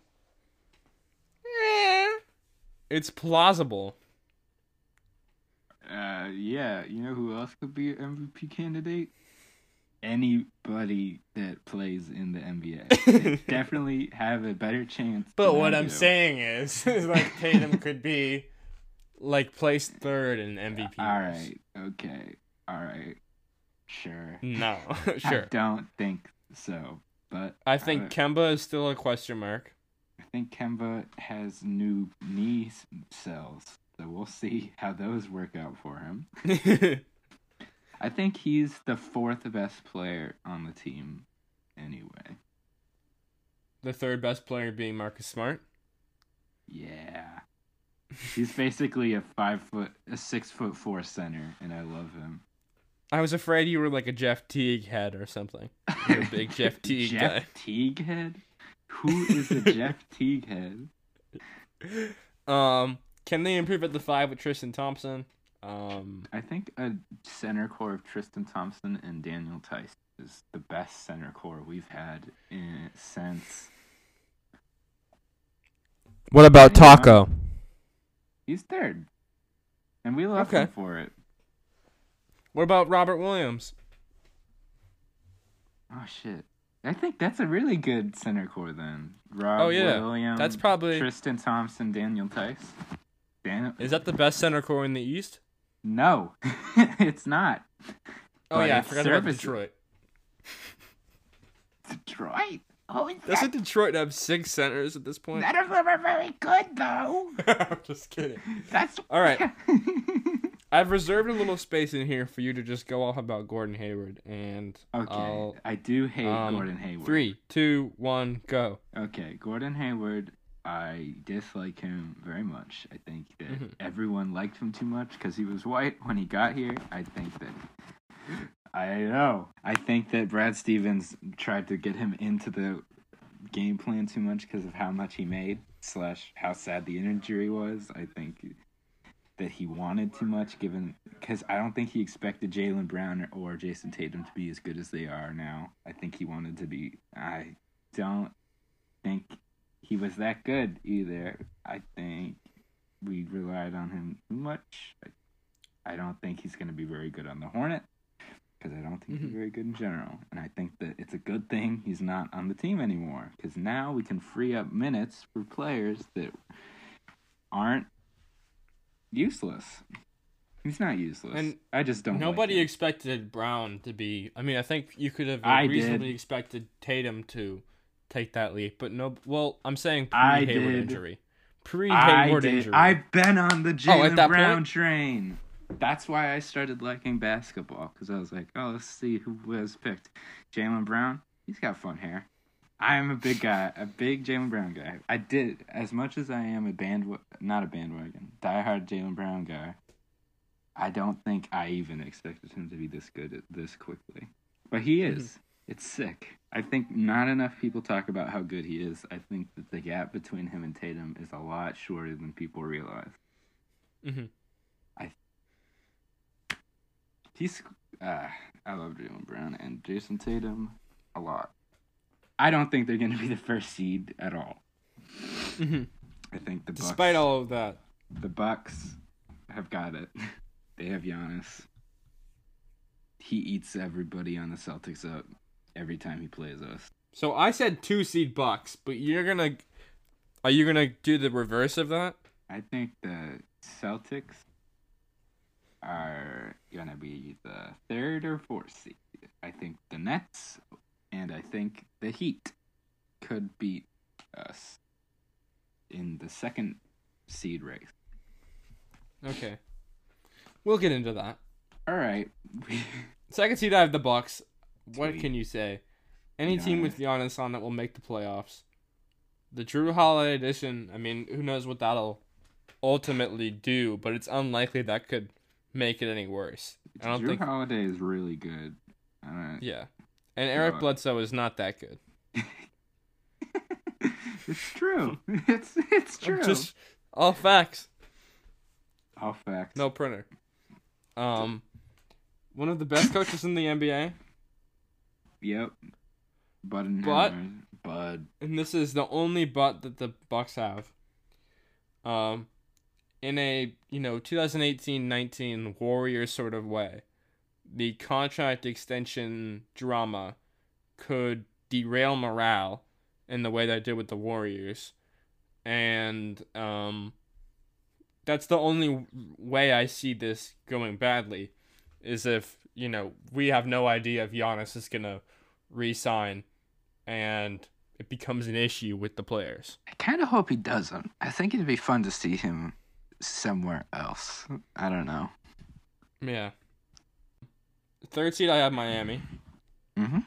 Speaker 1: Eh, it's plausible.
Speaker 2: Uh, yeah. You know who else could be an MVP candidate? Anybody that plays in the NBA. <laughs> Definitely have a better chance.
Speaker 1: But what
Speaker 2: I
Speaker 1: I'm
Speaker 2: do.
Speaker 1: saying is, <laughs> is like Tatum could be like placed third in MVP.
Speaker 2: All
Speaker 1: race.
Speaker 2: Okay. All right. Sure.
Speaker 1: No, <laughs>
Speaker 2: I
Speaker 1: sure.
Speaker 2: don't think so, but
Speaker 1: I think Kemba is still a question mark.
Speaker 2: I think Kemba has new knee cells, so we'll see how those work out for him. <laughs> I think he's the fourth best player on the team, anyway.
Speaker 1: the third best player being Marcus Smart.
Speaker 2: Yeah, he's basically a five foot, a six foot four center, and I love him.
Speaker 1: I was afraid you were like a Jeff Teague head or something. You're a big Jeff <laughs> Teague
Speaker 2: Jeff
Speaker 1: guy.
Speaker 2: Teague head? Who is a Jeff <laughs> Teague head?
Speaker 1: Um, can they improve at the five with Tristan Thompson? Um,
Speaker 2: I think a center core of Tristan Thompson and Daniel Theis is the best center core we've had in since
Speaker 1: what about Tacko?
Speaker 2: he's third, and we love
Speaker 1: Okay.
Speaker 2: him for it.
Speaker 1: What about Robert Williams?
Speaker 2: Oh shit! I think that's a really good center core then. Rob
Speaker 1: Oh, yeah.
Speaker 2: Williams,
Speaker 1: That's probably
Speaker 2: Tristan Thompson, Daniel Theis. Daniel?
Speaker 1: is that the best center core in the East?
Speaker 2: No, <laughs> it's not.
Speaker 1: Oh
Speaker 2: But
Speaker 1: yeah, I forgot about Detroit. <laughs>
Speaker 2: Detroit. Oh,
Speaker 1: Doesn't Detroit have six centers at this point?
Speaker 2: none of them are very good though. <laughs>
Speaker 1: I'm just kidding.
Speaker 2: That's
Speaker 1: All right. I've reserved a little space in here for you to just go off about Gordon Hayward, and
Speaker 2: okay,
Speaker 1: I'll
Speaker 2: I do hate
Speaker 1: um,
Speaker 2: Gordon Hayward.
Speaker 1: three, two, one, go.
Speaker 2: Okay, Gordon Hayward. I dislike him very much. I think that
Speaker 1: Mhm.
Speaker 2: everyone liked him too much because he was white when he got here. I think that. I know. I think that Brad Stevens tried to get him into the game plan too much because of how much he made slash how sad the injury was. I think that he wanted too much given because I don't think he expected Jaylen Brown or Jayson Tatum to be as good as they are now. I think he wanted to be. I don't think he was that good either. I think we relied on him too much. I, I don't think he's going to be very good on the Hornet because I don't think he's
Speaker 1: Mhm.
Speaker 2: very good in general. And I think that it's a good thing he's not on the team anymore because now we can free up minutes for players that aren't useless. He's not useless.
Speaker 1: And
Speaker 2: I just don't.
Speaker 1: Nobody
Speaker 2: Like
Speaker 1: expected Brown to be. I mean, I think you could have
Speaker 2: I
Speaker 1: reasonably
Speaker 2: did.
Speaker 1: expected Tatum to take that leap, but no. Well, I'm saying
Speaker 2: I
Speaker 1: pre-Hayward
Speaker 2: did.
Speaker 1: injury. Pre Hayward injury.
Speaker 2: I've been on the
Speaker 1: Oh,
Speaker 2: Jaylen
Speaker 1: that
Speaker 2: Brown
Speaker 1: point?
Speaker 2: train. That's why I started liking basketball because I was like, oh, let's see who was picked. Jaylen Brown. He's got fun hair. I am a big guy, a big Jaylen Brown guy. I did as much as I am a band, not a bandwagon, diehard Jaylen Brown guy. I don't think I even expected him to be this good this quickly, but he is. It's sick. I think not enough people talk about how good he is. I think that the gap between him and Tatum is a lot shorter than people realize.
Speaker 1: Mhm.
Speaker 2: He's, uh, I love Jaylen Brown and Jayson Tatum a lot. I don't think they're going to be the first seed at all.
Speaker 1: Mhm.
Speaker 2: I think the Bucks,
Speaker 1: Despite all of that,
Speaker 2: the Bucks have got it. <laughs> they have Giannis. He eats everybody on the Celtics up every time he plays us.
Speaker 1: so I said two seed Bucks, but you're gonna. Are you gonna do the reverse of that?
Speaker 2: I think the Celtics are gonna be the third or fourth seed. I think the Nets and I think the Heat could beat us in the second seed race.
Speaker 1: Okay. We'll get into that.
Speaker 2: All right. <laughs>
Speaker 1: Second seed, I have the Bucks. What
Speaker 2: Sweet.
Speaker 1: can you say? Any team
Speaker 2: Giannis.
Speaker 1: with Giannis on it will make the playoffs. The Jrue Holiday edition. I mean, who knows what that'll ultimately do? But it's unlikely that could make it any worse. I don't
Speaker 2: Jrue
Speaker 1: think.
Speaker 2: Holiday is really good. I don't,
Speaker 1: Yeah, and Eric
Speaker 2: Yeah.
Speaker 1: Bledsoe is not that good. <laughs>
Speaker 2: it's true. <laughs> It's it's true.
Speaker 1: Just all facts,
Speaker 2: all facts.
Speaker 1: no printer. Um, one of the best <laughs> coaches in the NBA,
Speaker 2: Yep. Bud
Speaker 1: But-
Speaker 2: Hammer. Bud.
Speaker 1: and this is the only but that the Bucks have. Um, in a you know 2018-19 Warriors sort of way, the contract extension drama could derail morale in the way that it did with the Warriors, and um, that's the only way I see this going badly, is if you know we have no idea if Giannis is gonna re-sign, and it becomes an issue with the players.
Speaker 2: I kind of hope he doesn't. I think it'd be fun to see him somewhere else. I don't know.
Speaker 1: Yeah. Third seed, I have Miami.
Speaker 2: Mm-hmm.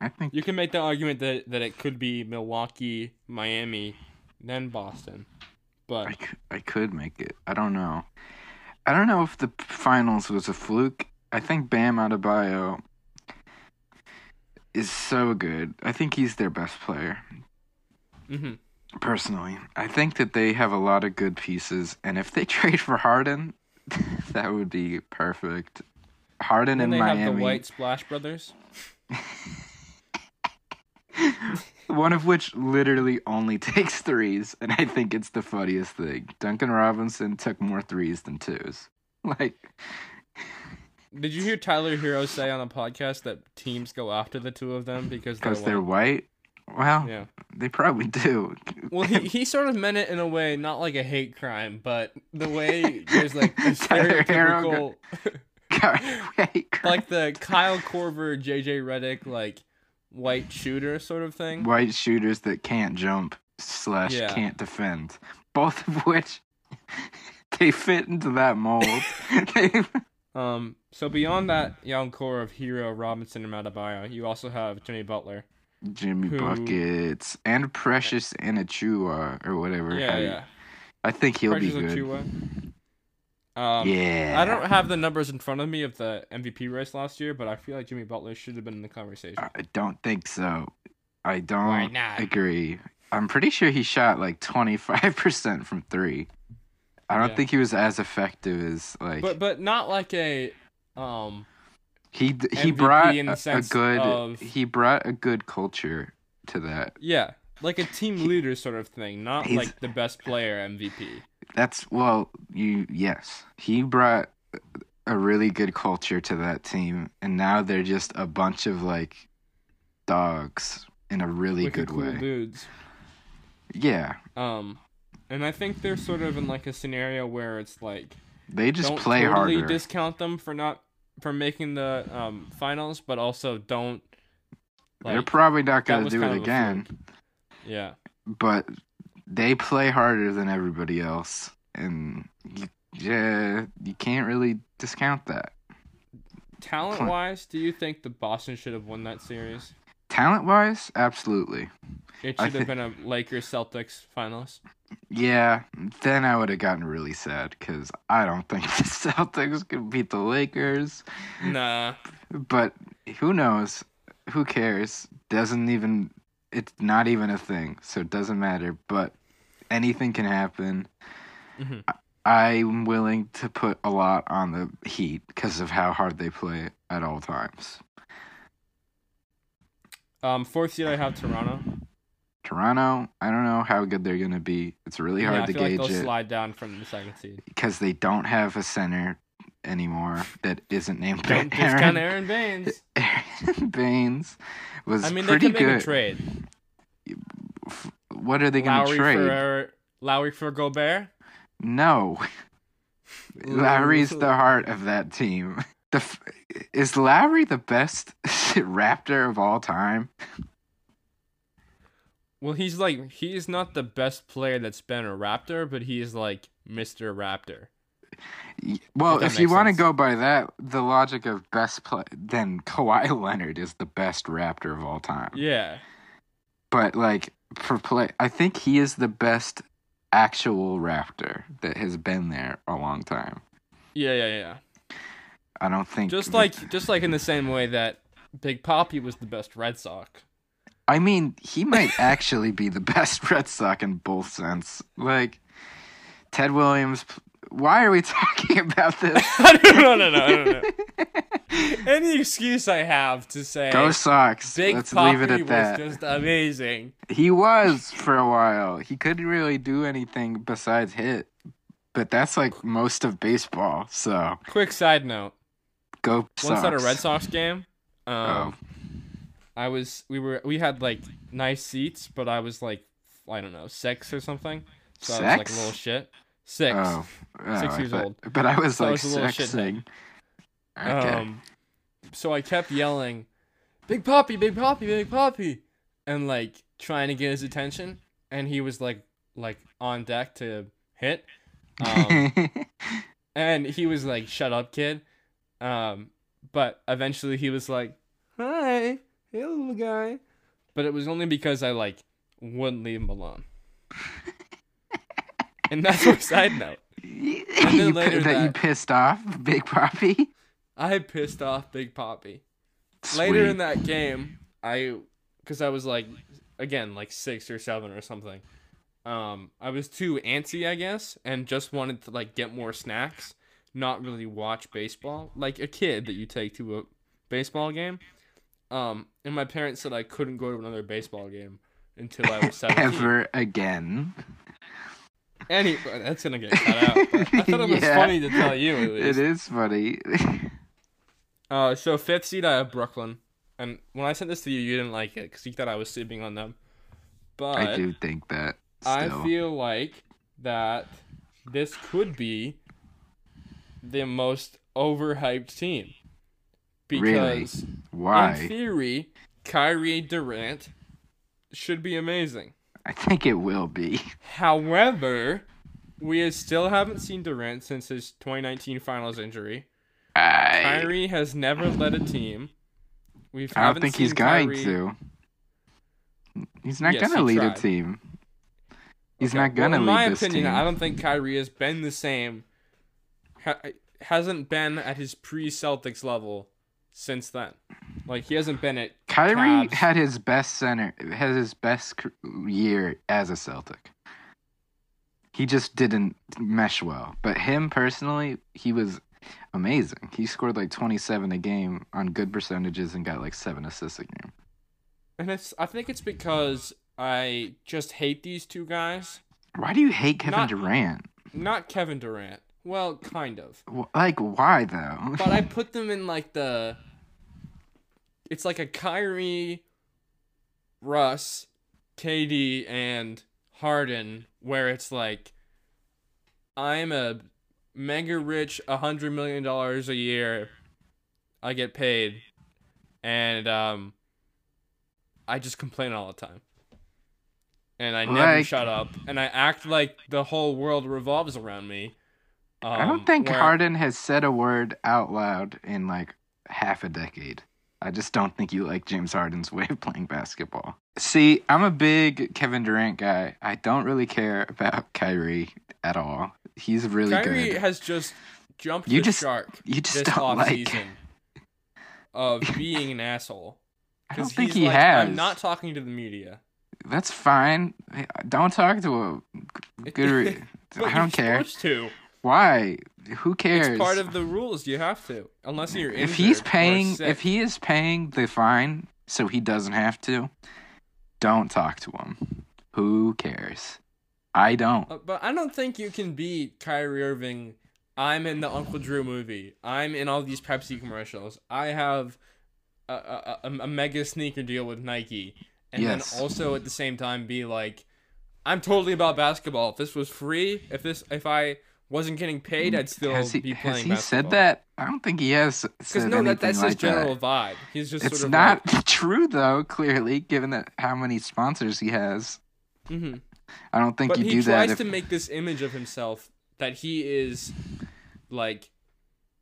Speaker 2: I think
Speaker 1: You can make the argument that, that it could be Milwaukee, Miami, then Boston. But
Speaker 2: could, I could make it. I don't know. I don't know if the finals was a fluke I think Bam Adebayo is so good. I think he's their best player.
Speaker 1: hmm
Speaker 2: Personally, I think that they have a lot of good pieces, and if they <laughs> trade for Harden, <laughs> that would be perfect. Harden
Speaker 1: And
Speaker 2: in
Speaker 1: they
Speaker 2: Miami,
Speaker 1: have the White Splash Brothers. <laughs>
Speaker 2: one of which literally only <laughs> takes threes, and I think it's the funniest thing. Duncan Robinson took more threes than twos. <laughs> Like,
Speaker 1: Did you hear Tyler Herro say on a podcast that teams go after the two of them because they're
Speaker 2: because they're
Speaker 1: white?
Speaker 2: white. Well,
Speaker 1: Yeah.
Speaker 2: they probably do.
Speaker 1: Well, he, he sort of meant it in a way, not like a hate crime, but the way there's like a stereotypical, like the Kyle Korver, JJ Redick, like white shooter sort of thing.
Speaker 2: white shooters that can't jump slash
Speaker 1: Yeah.
Speaker 2: can't defend. Both of which <laughs> they fit into that mold. <laughs> <laughs>
Speaker 1: Um, so beyond that young core of Herro, Robinson, and Matabayo, you also have Jimmy Butler.
Speaker 2: Jimmy
Speaker 1: Who-
Speaker 2: buckets and Precious Inachua or whatever.
Speaker 1: Yeah,
Speaker 2: you-
Speaker 1: yeah.
Speaker 2: I think he'll
Speaker 1: Precious
Speaker 2: be good.
Speaker 1: Achiuwa. Um,
Speaker 2: yeah.
Speaker 1: I don't have the numbers in front of me of the MVP race last year, but I feel like Jimmy Butler should have been in the conversation.
Speaker 2: I don't think so. I don't
Speaker 1: Why not?
Speaker 2: agree. I'm pretty sure he shot like 25% from 3. I don't
Speaker 1: Yeah.
Speaker 2: think he was as effective as like
Speaker 1: But but not like a um
Speaker 2: he he
Speaker 1: MVP
Speaker 2: brought
Speaker 1: in the
Speaker 2: a, a good
Speaker 1: of-
Speaker 2: he brought a good culture to that.
Speaker 1: yeah, like a team leader sort of thing, not
Speaker 2: He's-
Speaker 1: like the best player MVP.
Speaker 2: That's well, you yes. He brought a really good culture to that team and now they're just a bunch of like dogs in a really
Speaker 1: Wicked
Speaker 2: good
Speaker 1: cool
Speaker 2: way.
Speaker 1: dudes.
Speaker 2: Yeah.
Speaker 1: Um and I think they're sort of in like a scenario where it's like
Speaker 2: They just
Speaker 1: don't
Speaker 2: play
Speaker 1: totally
Speaker 2: harder.
Speaker 1: discount them for not for making the um finals, but also don't Like, they're
Speaker 2: probably not going to do it again.
Speaker 1: fluke. Yeah.
Speaker 2: but they play harder than everybody else, and you, yeah, you can't really discount that.
Speaker 1: Talent wise, do you think the Boston should have won that series?
Speaker 2: Talent wise, absolutely.
Speaker 1: It should have been a Lakers Celtics finals.
Speaker 2: Yeah, then I would have gotten really sad because I don't think <laughs> the Celtics could beat the Lakers.
Speaker 1: Nah.
Speaker 2: But who knows? Who cares? Doesn't even. It's not even a thing, so it doesn't matter. But anything can happen.
Speaker 1: Mhm.
Speaker 2: I'm willing to put a lot on the Heat because of how hard they play at all times.
Speaker 1: Um, fourth seed I have Toronto.
Speaker 2: Toronto, I don't know how good they're gonna be. It's really
Speaker 1: yeah,
Speaker 2: hard
Speaker 1: I
Speaker 2: to
Speaker 1: feel like
Speaker 2: gauge
Speaker 1: they'll
Speaker 2: it
Speaker 1: slide down from the second seed.
Speaker 2: because they don't have a center anymore that isn't named
Speaker 1: Don't discount Aaron <laughs> Baines.
Speaker 2: Aron Baynes was
Speaker 1: I mean, they
Speaker 2: pretty
Speaker 1: could make
Speaker 2: good.
Speaker 1: a trade.
Speaker 2: What are they gonna
Speaker 1: Lowry
Speaker 2: trade?
Speaker 1: for Lowry for Gobert.
Speaker 2: No, <laughs> Lowry's the heart of that team. The f- is Lowry the best <laughs> Raptor of all time?
Speaker 1: Well, he's like he's not the best player that's been a Raptor, but he is like Mr. Raptor.
Speaker 2: Well,
Speaker 1: If
Speaker 2: if you want to go by that, the logic of best play, then Kawhi <laughs> Leonard is the best Raptor of all time.
Speaker 1: Yeah.
Speaker 2: But like for play, I think he is the best actual Raptor that has been there a long time.
Speaker 1: Yeah, yeah, yeah.
Speaker 2: I don't think
Speaker 1: Just like just like in the same way that Big Poppy was the best Red Sox.
Speaker 2: I mean, he might <laughs> actually be the best Red Sox in both sense. Like Ted Williams. Why are we <laughs> talking about this? <laughs>
Speaker 1: I don't know, no, no, I don't. <laughs> Any excuse I have to say
Speaker 2: Go Sox.
Speaker 1: Big
Speaker 2: Let's
Speaker 1: Poppy
Speaker 2: leave it at
Speaker 1: was
Speaker 2: that.
Speaker 1: just amazing.
Speaker 2: He was for a while. He couldn't really do anything besides hit. But that's like most of baseball. So
Speaker 1: Quick side note:
Speaker 2: go Sox.
Speaker 1: once at a Red Sox game, um,
Speaker 2: Oh.
Speaker 1: I was we were we had like nice seats, but I was like I don't know six or something. So I was like a little shit. Six.
Speaker 2: Oh, oh,
Speaker 1: Six years
Speaker 2: thought-
Speaker 1: old.
Speaker 2: But I was
Speaker 1: So I
Speaker 2: like
Speaker 1: was little
Speaker 2: sexing. Okay.
Speaker 1: Um, so I kept yelling, "Big Poppy, Big Poppy, Big Poppy," and like trying to get his attention, and he was like like on deck to hit, um, <laughs> and he was like, "Shut up, kid," um, but eventually he was like, "Hi, hey, little guy," but it was only because I like wouldn't leave him alone, <laughs> <laughs> and that's our side note. <laughs>
Speaker 2: you,
Speaker 1: then later
Speaker 2: that, you pissed off Big Poppy?
Speaker 1: I pissed off Big Poppy. Later in that game, I because I was like again like six or seven or something. Um, I was too antsy, I guess, and just wanted to like get more snacks, not really watch baseball like a kid that you take to a baseball game. Um, and my parents said I couldn't go to another baseball game until I was <laughs> seventeen.
Speaker 2: ever again.
Speaker 1: Any, that's gonna get cut out. I thought it was <laughs>
Speaker 2: Yeah.
Speaker 1: funny to tell you. At least.
Speaker 2: It is funny. <laughs>
Speaker 1: Uh, so fifth seed, I have Brooklyn, and when I sent this to you, you didn't like it because you thought I was sleeping on them. But
Speaker 2: I do think that.
Speaker 1: I feel like that this could be the most overhyped team
Speaker 2: Really?
Speaker 1: because in theory, Kyrie Durant should be amazing. <laughs>
Speaker 2: I think it will be.
Speaker 1: However, we still haven't seen Durant since his 2019 Finals injury.
Speaker 2: I,
Speaker 1: Kyrie has never led a team. We
Speaker 2: I don't think he's going
Speaker 1: Kyrie-
Speaker 2: to. He's not
Speaker 1: Yes,
Speaker 2: gonna lead
Speaker 1: tried.
Speaker 2: a team. He's
Speaker 1: Okay,
Speaker 2: not gonna
Speaker 1: well, in
Speaker 2: lead
Speaker 1: my
Speaker 2: this
Speaker 1: opinion,
Speaker 2: team.
Speaker 1: I don't think Kyrie has been the same. Ha- hasn't been at his pre-Celtics level since then. Like he hasn't been at
Speaker 2: Kyrie
Speaker 1: Cavs.
Speaker 2: had his best center, had his best year as a Celtic. He just didn't mesh well. But him personally, he was amazing. He scored like 27 a game on good percentages and got like seven assists a game.
Speaker 1: and it's. I think it's because I just hate these two guys.
Speaker 2: Why do you hate Kevin
Speaker 1: Not-
Speaker 2: Durant?
Speaker 1: Not Kevin Durant. Well, kind of.
Speaker 2: Like, why though?
Speaker 1: But I <laughs> put them in like the. It's like a Kyrie, Russ, KD, and Harden, where it's like, I'm a mega rich, a hundred million dollars a year. I get paid, and um, I just complain all the time, and I never
Speaker 2: Like-
Speaker 1: shut up, and I act like the whole world revolves around me. Um,
Speaker 2: I don't think
Speaker 1: where-
Speaker 2: Harden has said a word out loud in like half a decade. I just don't think you like James Harden's <laughs> way of playing basketball. See, I'm a big Kevin Durant guy. I don't really care about Kyrie at all. He's really
Speaker 1: Kyrie
Speaker 2: good.
Speaker 1: has just jumped
Speaker 2: You
Speaker 1: the
Speaker 2: just-
Speaker 1: shark
Speaker 2: You just
Speaker 1: this
Speaker 2: don't like.
Speaker 1: of <laughs> being an asshole.
Speaker 2: I don't think he
Speaker 1: like,
Speaker 2: has.
Speaker 1: I'm not talking to the media.
Speaker 2: That's fine. Don't talk to a <laughs> good. Re- I don't
Speaker 1: you're
Speaker 2: care.
Speaker 1: to.
Speaker 2: Why? Who cares?
Speaker 1: It's part of the rules. You have to, unless you're injured
Speaker 2: if he's paying if he is paying the fine so he doesn't have to don't talk to him who cares i don't
Speaker 1: Uh, but I don't think you can beat Kyrie Irving. I'm in the Uncle Drew movie. I'm in all these Pepsi commercials. I have a, a, a, a mega sneaker deal with Nike, and
Speaker 2: Yes.
Speaker 1: then also at the same time be like, I'm totally about basketball. If this was free, if this, if I wasn't getting paid, I'd still
Speaker 2: has he,
Speaker 1: be
Speaker 2: has he
Speaker 1: basketball.
Speaker 2: said that i don't think he has
Speaker 1: Because no, that, that's
Speaker 2: like
Speaker 1: his general
Speaker 2: that.
Speaker 1: vibe. He's just
Speaker 2: it's
Speaker 1: sort of
Speaker 2: not <laughs> true though clearly given that how many sponsors he has
Speaker 1: Like, hmm
Speaker 2: i don't think
Speaker 1: But
Speaker 2: you
Speaker 1: he
Speaker 2: do
Speaker 1: tries
Speaker 2: that if,
Speaker 1: to make this image of himself that he is like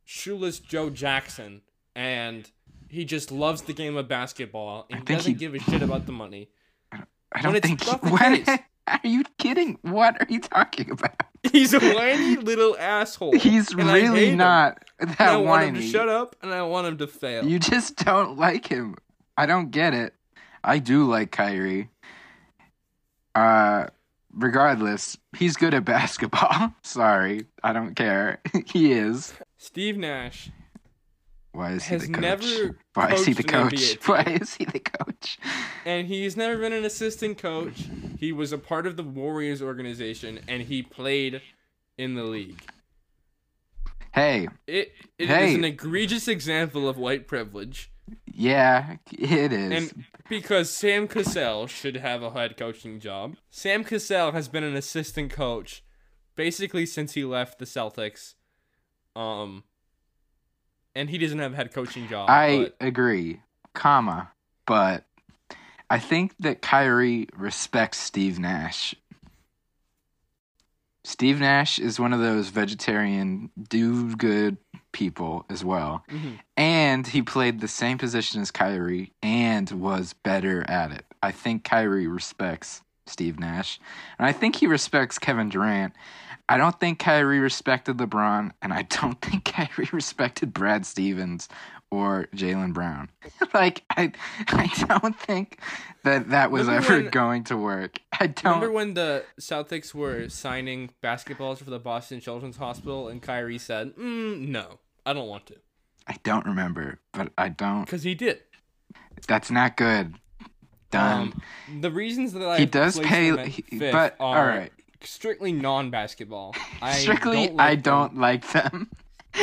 Speaker 1: shoeless Joe Jackson and he just loves the game of basketball and
Speaker 2: I
Speaker 1: he
Speaker 2: think
Speaker 1: doesn't
Speaker 2: he-
Speaker 1: give a shit about the money.
Speaker 2: i don't
Speaker 1: it's
Speaker 2: think
Speaker 1: not the <laughs>
Speaker 2: when. Are you kidding what are you talking about
Speaker 1: He's a whiny little asshole.
Speaker 2: he's
Speaker 1: and
Speaker 2: really
Speaker 1: him.
Speaker 2: not
Speaker 1: And
Speaker 2: that
Speaker 1: I want him to
Speaker 2: whiny
Speaker 1: shut up and I want him to fail.
Speaker 2: You just don't like him. I don't get it. I do like Kyrie. Uh regardless, he's good at <laughs> basketball. <laughs> Sorry, I don't care. <laughs> he is.
Speaker 1: Steve Nash
Speaker 2: Why is he the coach? <laughs> Why is he the coach? Why is he the coach?
Speaker 1: and he's never been an assistant coach. He was a part of the Warriors organization and he played in the league.
Speaker 2: Hey,
Speaker 1: It it is
Speaker 2: Hey.
Speaker 1: an egregious example of white privilege,
Speaker 2: yeah, it is.
Speaker 1: and because Sam Cassell should have a head coaching job. Sam Cassell has been an assistant coach basically since he left the Celtics, um, and he doesn't have a head coaching job.
Speaker 2: I
Speaker 1: but
Speaker 2: agree, comma, but I think that Kyrie respects Steve Nash. Steve Nash is one of those vegetarian do good people as well.
Speaker 1: Mhm.
Speaker 2: And he played the same position as Kyrie and was better at it. I think Kyrie respects Steve Nash. And I think he respects Kevin Durant. I don't think Kyrie respected LeBron, and I don't <laughs> think Kyrie respected Brad Stevens or Jaylen Brown. <laughs> like I, I don't think that that was
Speaker 1: Remember
Speaker 2: ever
Speaker 1: when-
Speaker 2: going to work. I don't.
Speaker 1: Remember when the Celtics were signing basketballs for the Boston Children's Hospital and Kyrie said, mm, "No, I don't want to,"
Speaker 2: I don't remember, but I don't.
Speaker 1: because he did.
Speaker 2: That's not good. Done.
Speaker 1: Um, the reasons that I
Speaker 2: he does pay, he- but
Speaker 1: are
Speaker 2: all right.
Speaker 1: strictly non-basketball. <laughs> I
Speaker 2: Strictly,
Speaker 1: don't like
Speaker 2: I
Speaker 1: them.
Speaker 2: don't like them. <laughs>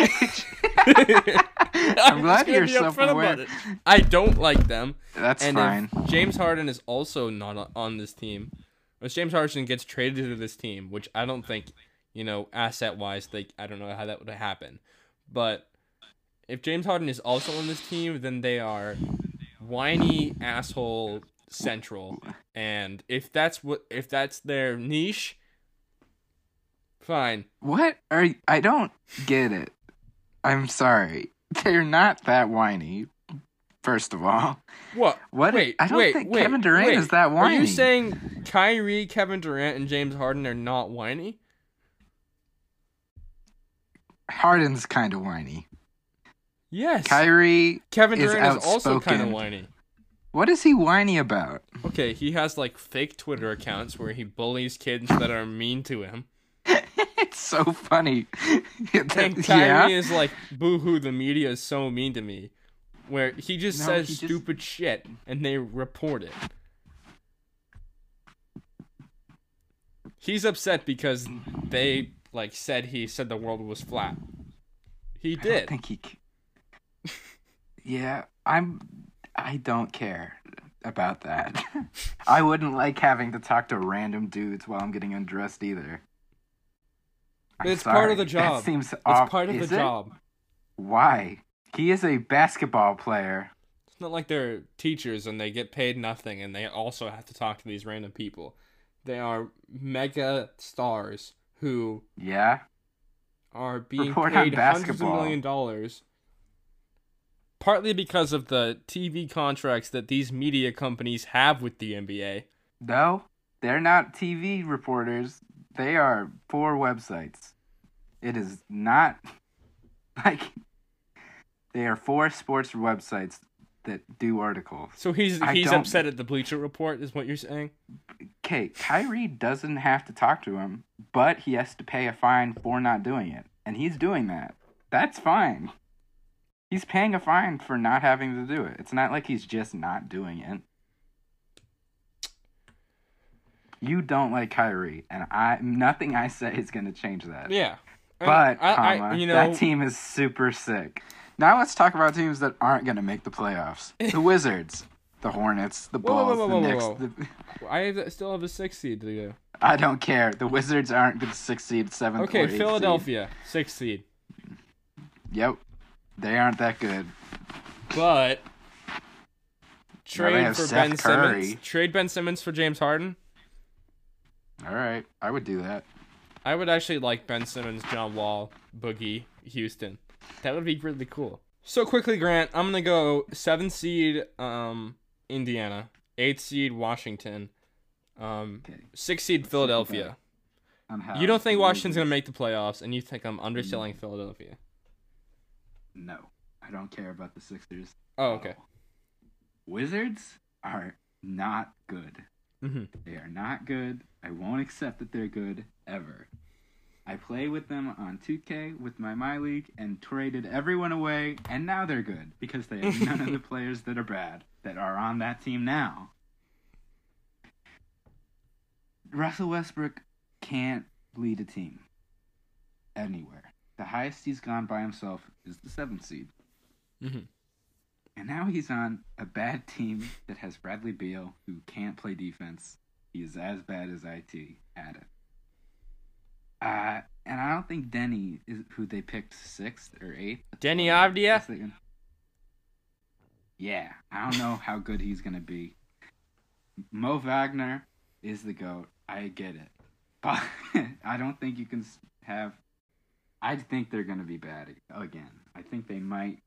Speaker 1: I'm,
Speaker 2: glad you're self-aware.
Speaker 1: I don't like them.
Speaker 2: That's
Speaker 1: and
Speaker 2: fine.
Speaker 1: James Harden is also not on- this team, if James Harden gets traded to this team, which I don't think, you know, asset wise, like I don't know how that would happen, but if James Harden is also on this team, then they are whiny asshole central, and if that's what if that's their niche, fine.
Speaker 2: What are I don't get it. I'm sorry. <laughs> They're not that whiny. First of all,
Speaker 1: What?
Speaker 2: What-
Speaker 1: Wait,
Speaker 2: I don't
Speaker 1: wait,
Speaker 2: think
Speaker 1: wait,
Speaker 2: Kevin Durant
Speaker 1: wait.
Speaker 2: is that whiny
Speaker 1: Are you saying Kyrie, Kevin Durant, and James Harden are not whiny?
Speaker 2: Harden's kind of whiny.
Speaker 1: Yes.
Speaker 2: Kyrie,
Speaker 1: Kevin Durant is also kind of whiny.
Speaker 2: What is he whiny about?
Speaker 1: Okay, he has like fake Twitter accounts where he bullies kids that are mean to him. <laughs>
Speaker 2: it's so funny. <laughs>
Speaker 1: And <laughs>
Speaker 2: yeah,
Speaker 1: Kyrie is like, boo hoo, the media is so mean to me. Where he just
Speaker 2: No,
Speaker 1: says
Speaker 2: he just-
Speaker 1: stupid shit and they report it. He's upset because they like said he said the world was flat. He did.
Speaker 2: I think he. yeah, I'm. I don't care about that. <laughs> I wouldn't like having to talk to random dudes while I'm getting undressed either. I'm
Speaker 1: It's part of the job.
Speaker 2: That seems
Speaker 1: It's
Speaker 2: off.
Speaker 1: part of the
Speaker 2: Is it?
Speaker 1: job.
Speaker 2: Why? He is a basketball player.
Speaker 1: It's not like they're teachers and they get paid nothing and they also have to talk to these random people. They are mega stars who
Speaker 2: Yeah.
Speaker 1: are being
Speaker 2: Report
Speaker 1: paid hundreds of million dollars. Partly because of the TV contracts that these media companies have with the NBA.
Speaker 2: No, they're not TV reporters. They are for websites. It is not <laughs> like they are for sports websites that do articles.
Speaker 1: So he's
Speaker 2: I
Speaker 1: he's upset at the Bleacher Report, is what you're saying?
Speaker 2: Okay, Kyrie doesn't have to talk to him, but he has to pay a fine for not doing it. And he's doing that. That's fine. He's paying a fine for not having to do it. It's not like he's just not doing it. You don't like Kyrie, and I nothing I say is going to change that.
Speaker 1: Yeah.
Speaker 2: But,
Speaker 1: I, I-
Speaker 2: comma,
Speaker 1: you know,
Speaker 2: that team is super sick. Now let's talk about teams that aren't going to make the playoffs. <laughs> The Wizards, the Hornets, the
Speaker 1: Whoa, whoa,
Speaker 2: Bulls,
Speaker 1: whoa, whoa,
Speaker 2: the Knicks. The,
Speaker 1: I have- still have a six seed to go.
Speaker 2: I don't care. The Wizards aren't going to succeed seventh or
Speaker 1: Okay,
Speaker 2: eighth seed.
Speaker 1: Philadelphia, six seed.
Speaker 2: Yep, they aren't that good.
Speaker 1: But trade for
Speaker 2: Seth
Speaker 1: Ben
Speaker 2: Curry.
Speaker 1: Simmons. Trade Ben Simmons for James Harden.
Speaker 2: All right, I would do that.
Speaker 1: I would actually like Ben Simmons, John Wall, Boogie, Houston. That would be really cool. So quickly, Grant, I'm gonna go seven seed um Indiana, eight seed Washington, um
Speaker 2: Okay.
Speaker 1: six seed Philadelphia. You don't think Washington's gonna make the playoffs, and you think I'm underselling Philadelphia?
Speaker 2: No, I don't care about the Sixers.
Speaker 1: Oh, okay.
Speaker 2: Wizards are not good.
Speaker 1: hmm
Speaker 2: They are not good. I won't accept that they're good ever. I play with them on 2K with my My League and traded everyone away, and now they're good because they have none of the <laughs> players that are bad that are on that team now. Russell Westbrook can't lead a team anywhere. The highest he's gone by himself is the seventh seed.
Speaker 1: hmm
Speaker 2: And now he's on a bad team that has Bradley Beal, who can't play defense. He is as bad as IT at it. Uh, and I don't think Deni is who they picked sixth or eighth.
Speaker 1: Deni Avdija.
Speaker 2: Is they gonna- Yeah, I don't know how good he's gonna be. Mo Wagner is the goat. I get it, but <laughs> I don't think you can have. I think they're gonna be bad again. I think they might.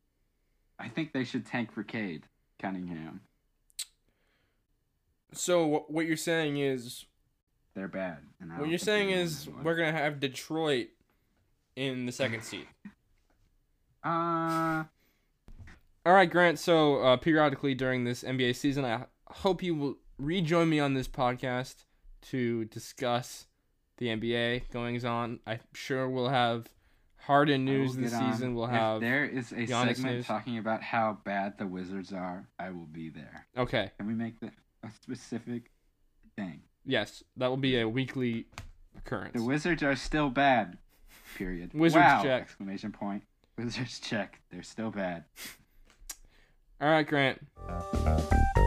Speaker 2: I think they should tank for Cade Cunningham.
Speaker 1: So what you're saying is
Speaker 2: they're bad. And
Speaker 1: What you're saying is we're gonna have Detroit in the second seed. <laughs>
Speaker 2: uh
Speaker 1: All right, Grant. So uh, periodically during this NBA season, I hope you will rejoin me on this podcast to discuss the NBA goings on. I'm sure we'll have Harden news this
Speaker 2: on.
Speaker 1: season. We'll
Speaker 2: if
Speaker 1: have
Speaker 2: there is a
Speaker 1: Giannis
Speaker 2: segment
Speaker 1: news.
Speaker 2: talking about how bad the Wizards are, I will be there.
Speaker 1: okay.
Speaker 2: Can we make that a specific thing?
Speaker 1: Yes, that will be a weekly occurrence.
Speaker 2: The Wizards are still bad. Period.
Speaker 1: Wizards
Speaker 2: wow!
Speaker 1: check.
Speaker 2: Exclamation point. Wizards check. They're still bad.
Speaker 1: All right, Grant.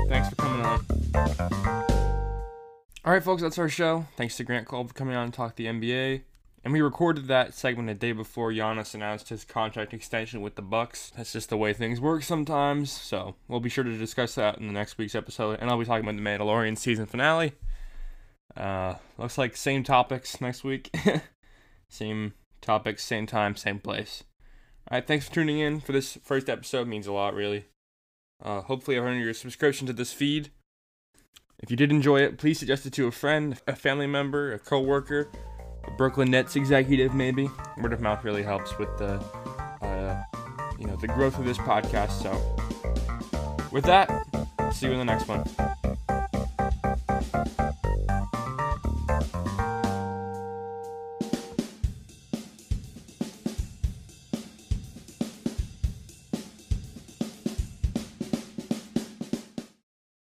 Speaker 1: Thanks for coming on. All right, folks, that's our show. Thanks to Grant Kull for coming on and talk the NBA. And we recorded that segment a day before Giannis announced his contract extension with the Bucks. That's just the way things work sometimes. So we'll be sure to discuss that in the next week's episode. And I'll be talking about the Mandalorian season finale. Uh, looks like same topics next week. <laughs> same topics, same time, same place. All right, thanks for tuning in for this first episode. It means a lot, really. Uh, hopefully, I've earned your subscription to this feed. If you did enjoy it, please suggest it to a friend, a family member, a coworker, Brooklyn Nets executive, maybe. Word of mouth really helps with the, uh, you know, the growth of this podcast. So, with that, see you in the next one.